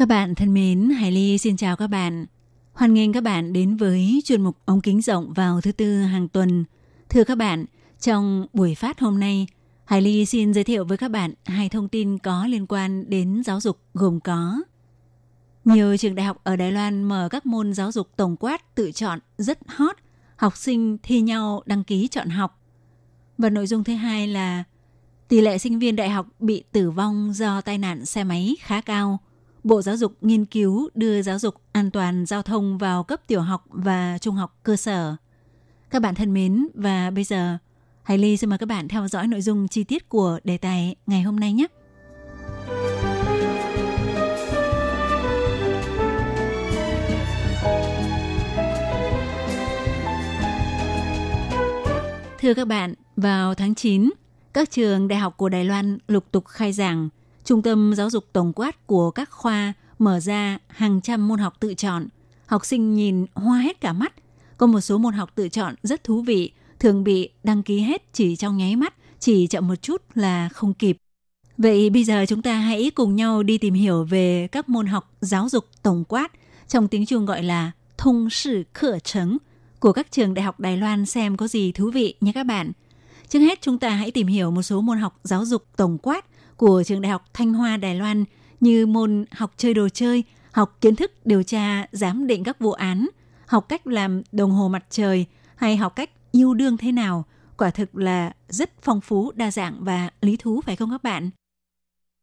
Các bạn thân mến, Hải Ly xin chào các bạn. Hoan nghênh các bạn đến với chuyên mục ống kính rộng vào thứ tư hàng tuần. Thưa các bạn, trong buổi phát hôm nay, Hải Ly xin giới thiệu với các bạn hai thông tin có liên quan đến giáo dục gồm có nhiều trường đại học ở Đài Loan mở các môn giáo dục tổng quát tự chọn rất hot, học sinh thi nhau đăng ký chọn học. Và nội dung thứ hai là tỷ lệ sinh viên đại học bị tử vong do tai nạn xe máy khá cao – Bộ Giáo dục nghiên cứu đưa giáo dục an toàn giao thông vào cấp tiểu học và trung học cơ sở. Các bạn thân mến, và bây giờ Hải Ly xin mời các bạn theo dõi nội dung chi tiết của đề tài ngày hôm nay nhé. Thưa các bạn, vào tháng 9, các trường đại học của Đài Loan lục tục khai giảng – Trung tâm giáo dục tổng quát của các khoa mở ra hàng trăm môn học tự chọn. Học sinh nhìn hoa hết cả mắt. Có một số môn học tự chọn rất thú vị, thường bị đăng ký hết chỉ trong nháy mắt, chỉ chậm một chút là không kịp. Vậy bây giờ chúng ta hãy cùng nhau đi tìm hiểu về các môn học giáo dục tổng quát, trong tiếng Trung gọi là thông sử khở trấn của các trường đại học Đài Loan xem có gì thú vị nhé các bạn. Trước hết chúng ta hãy tìm hiểu một số môn học giáo dục tổng quát của trường đại học Thanh Hoa Đài Loan như môn học chơi đồ chơi, học kiến thức điều tra giám định các vụ án, học cách làm đồng hồ mặt trời hay học cách yêu đương thế nào, quả thực là rất phong phú, đa dạng và lý thú phải không các bạn?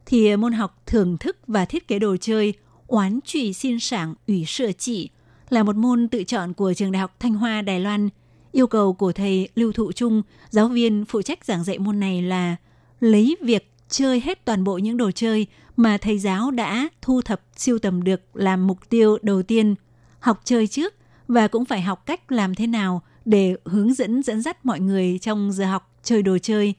Thì ờ, môn học thưởng thức và thiết kế đồ chơi oán trụy xin sảng ủy sửa trị là một môn tự chọn của trường đại học Thanh Hoa Đài Loan. Yêu cầu của thầy Lưu Thụ Trung, giáo viên phụ trách giảng dạy môn này là lấy việc chơi hết toàn bộ những đồ chơi mà thầy giáo đã thu thập siêu tầm được làm mục tiêu đầu tiên. Học chơi trước và cũng phải học cách làm thế nào để hướng dẫn dẫn dắt mọi người trong giờ học chơi đồ chơi.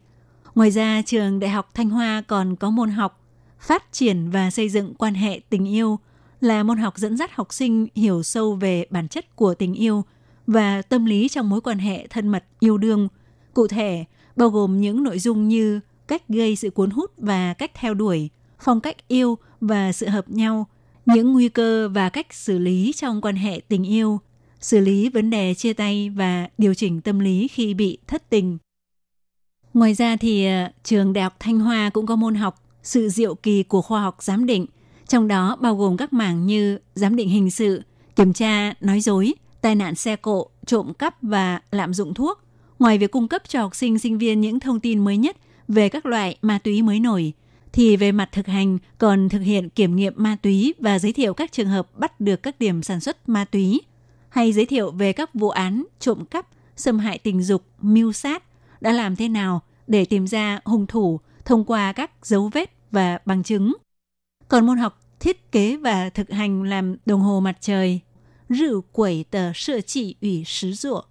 Ngoài ra, trường Đại học Thanh Hoa còn có môn học phát triển và xây dựng quan hệ tình yêu là môn học dẫn dắt học sinh hiểu sâu về bản chất của tình yêu và tâm lý trong mối quan hệ thân mật yêu đương. Cụ thể, bao gồm những nội dung như cách gây sự cuốn hút và cách theo đuổi, phong cách yêu và sự hợp nhau, những nguy cơ và cách xử lý trong quan hệ tình yêu, xử lý vấn đề chia tay và điều chỉnh tâm lý khi bị thất tình. Ngoài ra thì ờ, trường Đại học Thanh Hoa cũng có môn học sự diệu kỳ của khoa học giám định, trong đó bao gồm các mảng như giám định hình sự, kiểm tra nói dối, tai nạn xe cộ, trộm cắp và lạm dụng thuốc. Ngoài việc cung cấp cho học sinh sinh viên những thông tin mới nhất về các loại ma túy mới nổi, thì về mặt thực hành còn thực hiện kiểm nghiệm ma túy và giới thiệu các trường hợp bắt được các điểm sản xuất ma túy, hay giới thiệu về các vụ án trộm cắp, xâm hại tình dục, mưu sát đã làm thế nào để tìm ra hung thủ thông qua các dấu vết và bằng chứng. Còn môn học thiết kế và thực hành làm đồng hồ mặt trời, rượu quẩy tờ sơ chỉ ủy sứ ruộng,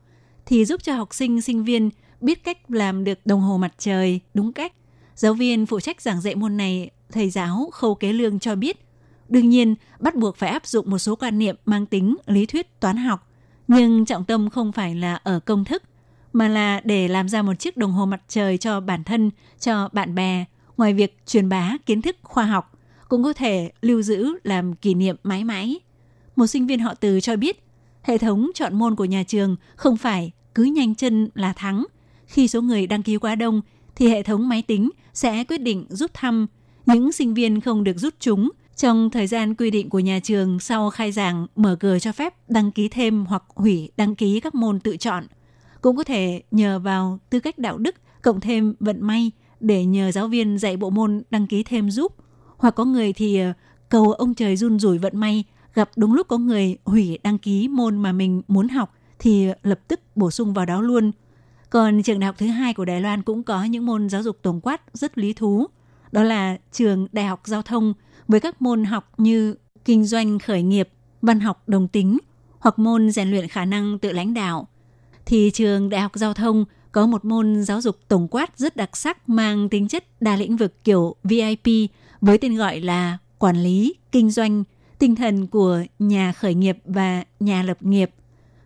thì giúp cho học sinh, sinh viên biết cách làm được đồng hồ mặt trời đúng cách. Giáo viên phụ trách giảng dạy môn này, thầy giáo Khâu Kế Lương cho biết, đương nhiên bắt buộc phải áp dụng một số quan niệm mang tính lý thuyết toán học, nhưng trọng tâm không phải là ở công thức, mà là để làm ra một chiếc đồng hồ mặt trời cho bản thân, cho bạn bè, ngoài việc truyền bá kiến thức khoa học, cũng có thể lưu giữ làm kỷ niệm mãi mãi. Một sinh viên họ từ cho biết, hệ thống chọn môn của nhà trường không phải cứ nhanh chân là thắng. Khi số người đăng ký quá đông, thì hệ thống máy tính sẽ quyết định rút thăm. Những sinh viên không được rút chúng trong thời gian quy định của nhà trường sau khai giảng mở cửa cho phép đăng ký thêm hoặc hủy đăng ký các môn tự chọn. Cũng có thể nhờ vào tư cách đạo đức cộng thêm vận may để nhờ giáo viên dạy bộ môn đăng ký thêm giúp. Hoặc có người thì ờ, cầu ông trời run rủi vận may, gặp đúng lúc có người hủy đăng ký môn mà mình muốn học thì lập tức bổ sung vào đó luôn. Còn trường đại học thứ hai của Đài Loan cũng có những môn giáo dục tổng quát rất lý thú. Đó là trường Đại học Giao thông với các môn học như kinh doanh khởi nghiệp, văn học đồng tính hoặc môn rèn luyện khả năng tự lãnh đạo. Thì trường Đại học Giao thông có một môn giáo dục tổng quát rất đặc sắc mang tính chất đa lĩnh vực kiểu VIP với tên gọi là quản lý, kinh doanh, tinh thần của nhà khởi nghiệp và nhà lập nghiệp.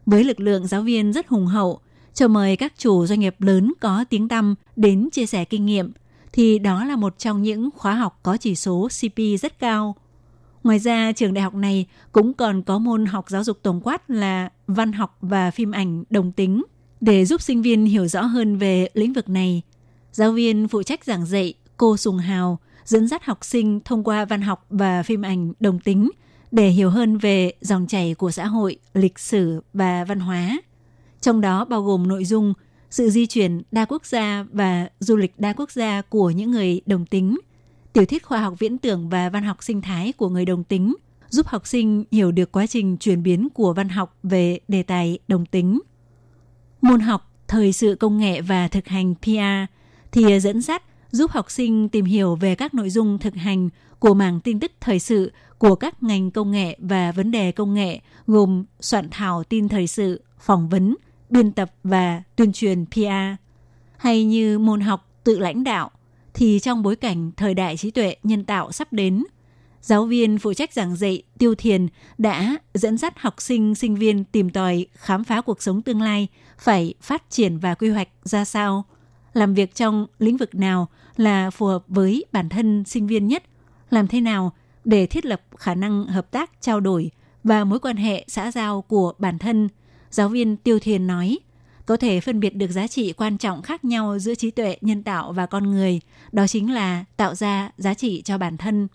Với lực lượng giáo viên rất hùng hậu, cho mời các chủ doanh nghiệp lớn có tiếng tăm đến chia sẻ kinh nghiệm, thì đó là một trong những khóa học có chỉ số CP rất cao. Ngoài ra, trường đại học này cũng còn có môn học giáo dục tổng quát là văn học và phim ảnh đồng tính. Để giúp sinh viên hiểu rõ hơn về lĩnh vực này, giáo viên phụ trách giảng dạy cô Sùng Hào dẫn dắt học sinh thông qua văn học và phim ảnh đồng tính để hiểu hơn về dòng chảy của xã hội, lịch sử và văn hóa. Trong đó bao gồm nội dung sự di chuyển đa quốc gia và du lịch đa quốc gia của những người đồng tính, tiểu thuyết khoa học viễn tưởng và văn học sinh thái của người đồng tính, giúp học sinh hiểu được quá trình chuyển biến của văn học về đề tài đồng tính. Môn học thời sự công nghệ và thực hành PR thì dẫn dắt giúp học sinh tìm hiểu về các nội dung thực hành của mảng tin tức thời sự của các ngành công nghệ và vấn đề công nghệ gồm soạn thảo tin thời sự, phỏng vấn, biên tập và tuyên truyền PR. Hay như môn học tự lãnh đạo thì trong bối cảnh thời đại trí tuệ nhân tạo sắp đến, giáo viên phụ trách giảng dạy Tiêu Thiền đã dẫn dắt học sinh, sinh viên tìm tòi khám phá cuộc sống tương lai phải phát triển và quy hoạch ra sao, làm việc trong lĩnh vực nào là phù hợp với bản thân sinh viên nhất, làm thế nào để thiết lập khả năng hợp tác trao đổi và mối quan hệ xã giao của bản thân, giáo viên Tiêu Thiền nói, có thể phân biệt được giá trị quan trọng khác nhau giữa trí tuệ nhân tạo và con người, đó chính là tạo ra giá trị cho bản thân.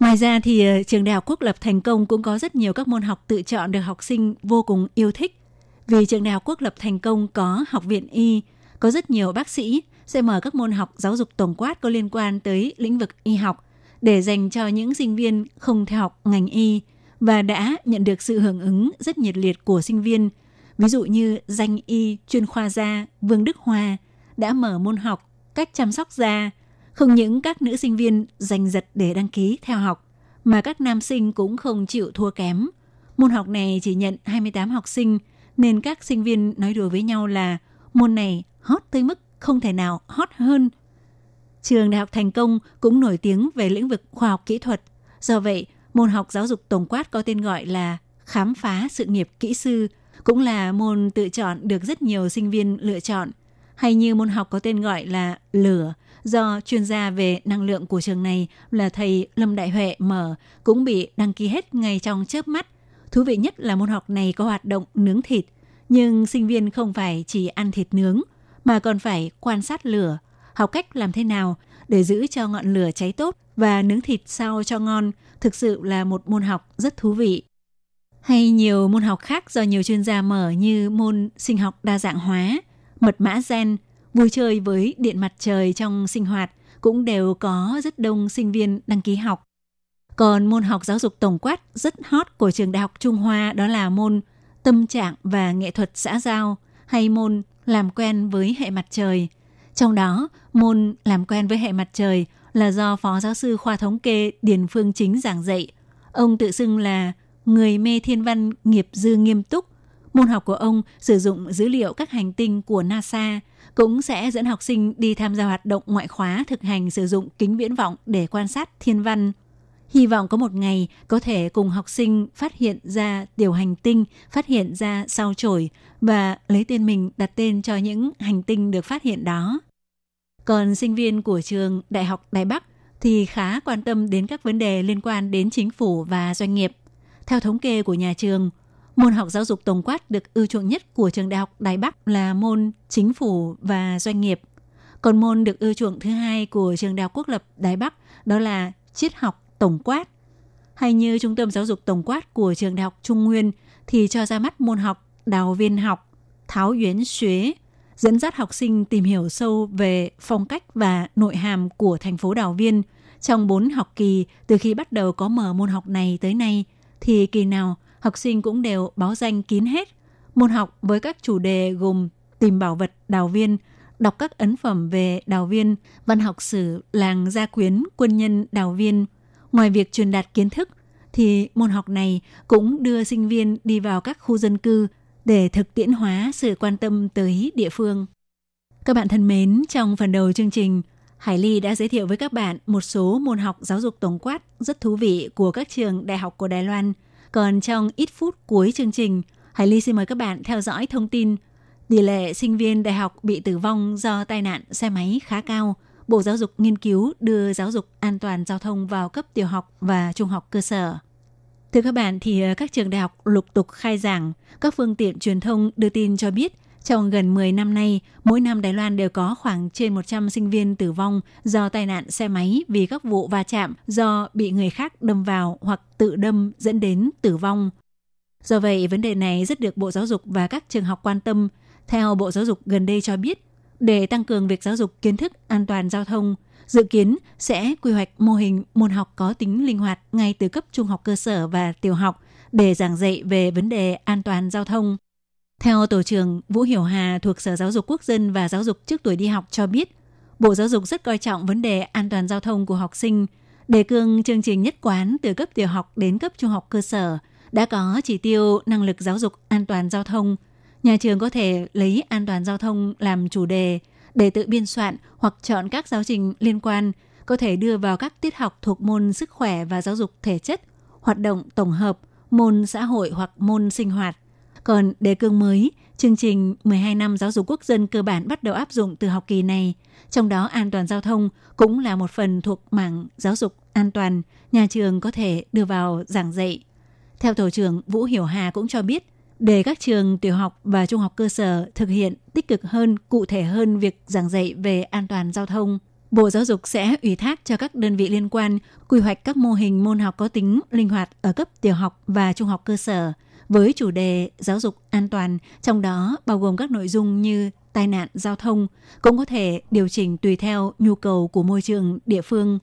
Ngoài ra thì ờ, trường đại học quốc lập thành công cũng có rất nhiều các môn học tự chọn được học sinh vô cùng yêu thích. Vì trường đại học quốc lập thành công có học viện y, có rất nhiều bác sĩ sẽ mở các môn học giáo dục tổng quát có liên quan tới lĩnh vực y học để dành cho những sinh viên không theo học ngành y và đã nhận được sự hưởng ứng rất nhiệt liệt của sinh viên. Ví dụ như danh y chuyên khoa da Vương Đức Hoa đã mở môn học cách chăm sóc da. Không những các nữ sinh viên giành giật để đăng ký theo học, mà các nam sinh cũng không chịu thua kém. Môn học này chỉ nhận 28 học sinh, nên các sinh viên nói đùa với nhau là môn này hot tới mức không thể nào hot hơn. Trường Đại học Thành Công cũng nổi tiếng về lĩnh vực khoa học kỹ thuật. Do vậy, môn học giáo dục tổng quát có tên gọi là khám phá sự nghiệp kỹ sư, cũng là môn tự chọn được rất nhiều sinh viên lựa chọn. Hay như môn học có tên gọi là lửa, do chuyên gia về năng lượng của trường này là thầy Lâm Đại Huệ mở, cũng bị đăng ký hết ngay trong chớp mắt. Thú vị nhất là môn học này có hoạt động nướng thịt, nhưng sinh viên không phải chỉ ăn thịt nướng, mà còn phải quan sát lửa, học cách làm thế nào để giữ cho ngọn lửa cháy tốt và nướng thịt sao cho ngon, thực sự là một môn học rất thú vị. Hay nhiều môn học khác do nhiều chuyên gia mở như môn sinh học đa dạng hóa, mật mã gen, vui chơi với điện mặt trời trong sinh hoạt cũng đều có rất đông sinh viên đăng ký học. Còn môn học giáo dục tổng quát rất hot của trường Đại học Trung Hoa đó là môn tâm trạng và nghệ thuật xã giao hay môn làm quen với hệ mặt trời. Trong đó, môn làm quen với hệ mặt trời là do Phó Giáo sư khoa thống kê Điền Phương Chính giảng dạy. Ông tự xưng là người mê thiên văn nghiệp dư nghiêm túc. Môn học của ông sử dụng dữ liệu các hành tinh của NASA, cũng sẽ dẫn học sinh đi tham gia hoạt động ngoại khóa thực hành sử dụng kính viễn vọng để quan sát thiên văn. Hy vọng có một ngày có thể cùng học sinh phát hiện ra tiểu hành tinh, phát hiện ra sao chổi và lấy tên mình đặt tên cho những hành tinh được phát hiện đó. Còn sinh viên của trường Đại học Đài Bắc thì khá quan tâm đến các vấn đề liên quan đến chính phủ và doanh nghiệp. Theo thống kê của nhà trường, môn học giáo dục tổng quát được ưu chuộng nhất của trường đại học Đài Bắc là môn chính phủ và doanh nghiệp. Còn môn được ưa chuộng thứ hai của trường đại học quốc lập Đài Bắc đó là triết học tổng quát. Hay như trung tâm giáo dục tổng quát của trường đại học Trung Nguyên thì cho ra mắt môn học đào viên học, tháo yến xuế, dẫn dắt học sinh tìm hiểu sâu về phong cách và nội hàm của thành phố Đào Viên. Trong 4 học kỳ, từ khi bắt đầu có mở môn học này tới nay, thì kỳ nào học sinh cũng đều báo danh kín hết. Môn học với các chủ đề gồm tìm bảo vật Đào Viên, đọc các ấn phẩm về Đào Viên, văn học sử, làng gia quyến, quân nhân Đào Viên. Ngoài việc truyền đạt kiến thức, thì môn học này cũng đưa sinh viên đi vào các khu dân cư để thực tiễn hóa sự quan tâm tới địa phương. Các bạn thân mến, trong phần đầu chương trình, Hải Ly đã giới thiệu với các bạn một số môn học giáo dục tổng quát rất thú vị của các trường đại học của Đài Loan. Còn trong ít phút cuối chương trình, Hải Ly xin mời các bạn theo dõi thông tin tỷ lệ sinh viên đại học bị tử vong do tai nạn xe máy khá cao. Bộ Giáo dục nghiên cứu đưa giáo dục an toàn giao thông vào cấp tiểu học và trung học cơ sở. Thưa các bạn, thì ờ, các trường đại học lục tục khai giảng, các phương tiện truyền thông đưa tin cho biết trong gần 10 năm nay, mỗi năm Đài Loan đều có khoảng trên 100 sinh viên tử vong do tai nạn xe máy vì các vụ va chạm do bị người khác đâm vào hoặc tự đâm dẫn đến tử vong. Do vậy, vấn đề này rất được Bộ Giáo dục và các trường học quan tâm. Theo Bộ Giáo dục gần đây cho biết, để tăng cường việc giáo dục kiến thức an toàn giao thông, dự kiến sẽ quy hoạch mô hình môn học có tính linh hoạt ngay từ cấp trung học cơ sở và tiểu học để giảng dạy về vấn đề an toàn giao thông. Theo tổ trưởng Vũ Hiểu Hà thuộc Sở Giáo dục Quốc dân và Giáo dục trước tuổi đi học cho biết, Bộ Giáo dục rất coi trọng vấn đề an toàn giao thông của học sinh, đề cương chương trình nhất quán từ cấp tiểu học đến cấp trung học cơ sở đã có chỉ tiêu năng lực giáo dục an toàn giao thông. Nhà trường có thể lấy an toàn giao thông làm chủ đề để tự biên soạn hoặc chọn các giáo trình liên quan, có thể đưa vào các tiết học thuộc môn sức khỏe và giáo dục thể chất, hoạt động tổng hợp, môn xã hội hoặc môn sinh hoạt. Còn đề cương mới, chương trình 12 năm giáo dục quốc dân cơ bản bắt đầu áp dụng từ học kỳ này. Trong đó an toàn giao thông cũng là một phần thuộc mảng giáo dục an toàn, nhà trường có thể đưa vào giảng dạy. Theo tổ trưởng Vũ Hiểu Hà cũng cho biết, để các trường tiểu học và trung học cơ sở thực hiện tích cực hơn, cụ thể hơn việc giảng dạy về an toàn giao thông. Bộ Giáo dục sẽ ủy thác cho các đơn vị liên quan quy hoạch các mô hình môn học có tính linh hoạt ở cấp tiểu học và trung học cơ sở với chủ đề giáo dục an toàn, trong đó bao gồm các nội dung như tai nạn giao thông, cũng có thể điều chỉnh tùy theo nhu cầu của môi trường địa phương.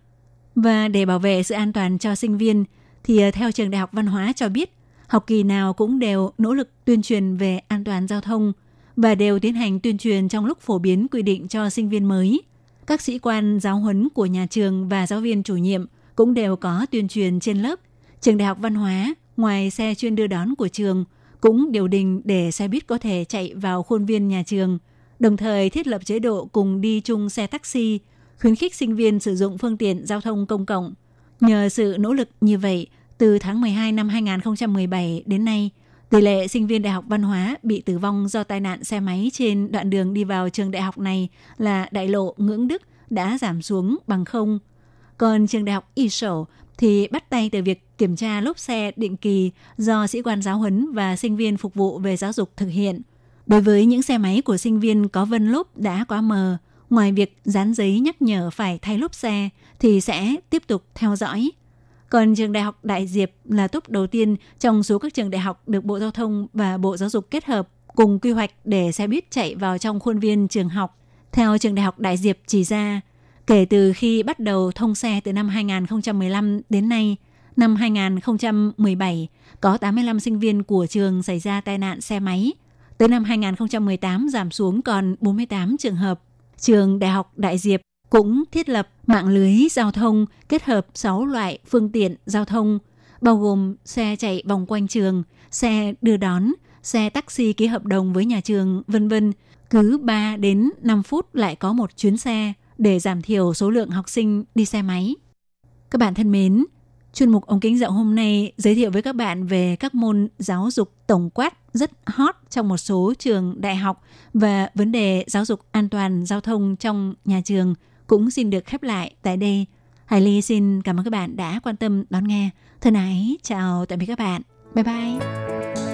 Và để bảo vệ sự an toàn cho sinh viên, thì ờ, theo trường Đại học Văn hóa cho biết, học kỳ nào cũng đều nỗ lực tuyên truyền về an toàn giao thông và đều tiến hành tuyên truyền trong lúc phổ biến quy định cho sinh viên mới. Các sĩ quan giáo huấn của nhà trường và giáo viên chủ nhiệm cũng đều có tuyên truyền trên lớp. Trường Đại học Văn hóa, ngoài xe chuyên đưa đón của trường, cũng điều đình để xe buýt có thể chạy vào khuôn viên nhà trường, đồng thời thiết lập chế độ cùng đi chung xe taxi, khuyến khích sinh viên sử dụng phương tiện giao thông công cộng. Nhờ sự nỗ lực như vậy, từ tháng 12 năm 2017 đến nay, tỷ lệ sinh viên Đại học Văn hóa bị tử vong do tai nạn xe máy trên đoạn đường đi vào trường đại học này là đại lộ ngưỡng Đức đã giảm xuống bằng không. Còn trường đại học Y Sổ thì bắt tay từ việc kiểm tra lốp xe định kỳ do sĩ quan giáo huấn và sinh viên phục vụ về giáo dục thực hiện. Đối với những xe máy của sinh viên có vân lốp đã quá mờ, ngoài việc dán giấy nhắc nhở phải thay lốp xe thì sẽ tiếp tục theo dõi còn trường đại học Đại Diệp là túp đầu tiên trong số các trường đại học được Bộ Giao thông và Bộ Giáo dục kết hợp cùng quy hoạch để xe buýt chạy vào trong khuôn viên trường học. Theo trường đại học Đại Diệp chỉ ra, kể từ khi bắt đầu thông xe từ năm 2015 đến nay, năm 2017 có 85 sinh viên của trường xảy ra tai nạn xe máy. Tới năm 2018 giảm xuống còn 48 trường hợp. Trường Đại học Đại Diệp cũng thiết lập mạng lưới giao thông kết hợp 6 loại phương tiện giao thông, bao gồm xe chạy vòng quanh trường, xe đưa đón, xe taxi ký hợp đồng với nhà trường, vân vân. Cứ 3 đến 5 phút lại có một chuyến xe để giảm thiểu số lượng học sinh đi xe máy. Các bạn thân mến, chuyên mục ống kính dạo hôm nay giới thiệu với các bạn về các môn giáo dục tổng quát rất hot trong một số trường đại học và vấn đề giáo dục an toàn giao thông trong nhà trường – cũng xin được khép lại tại đây. Hải Ly xin cảm ơn các bạn đã quan tâm đón nghe. Thân ái, chào tạm biệt các bạn. Bye bye.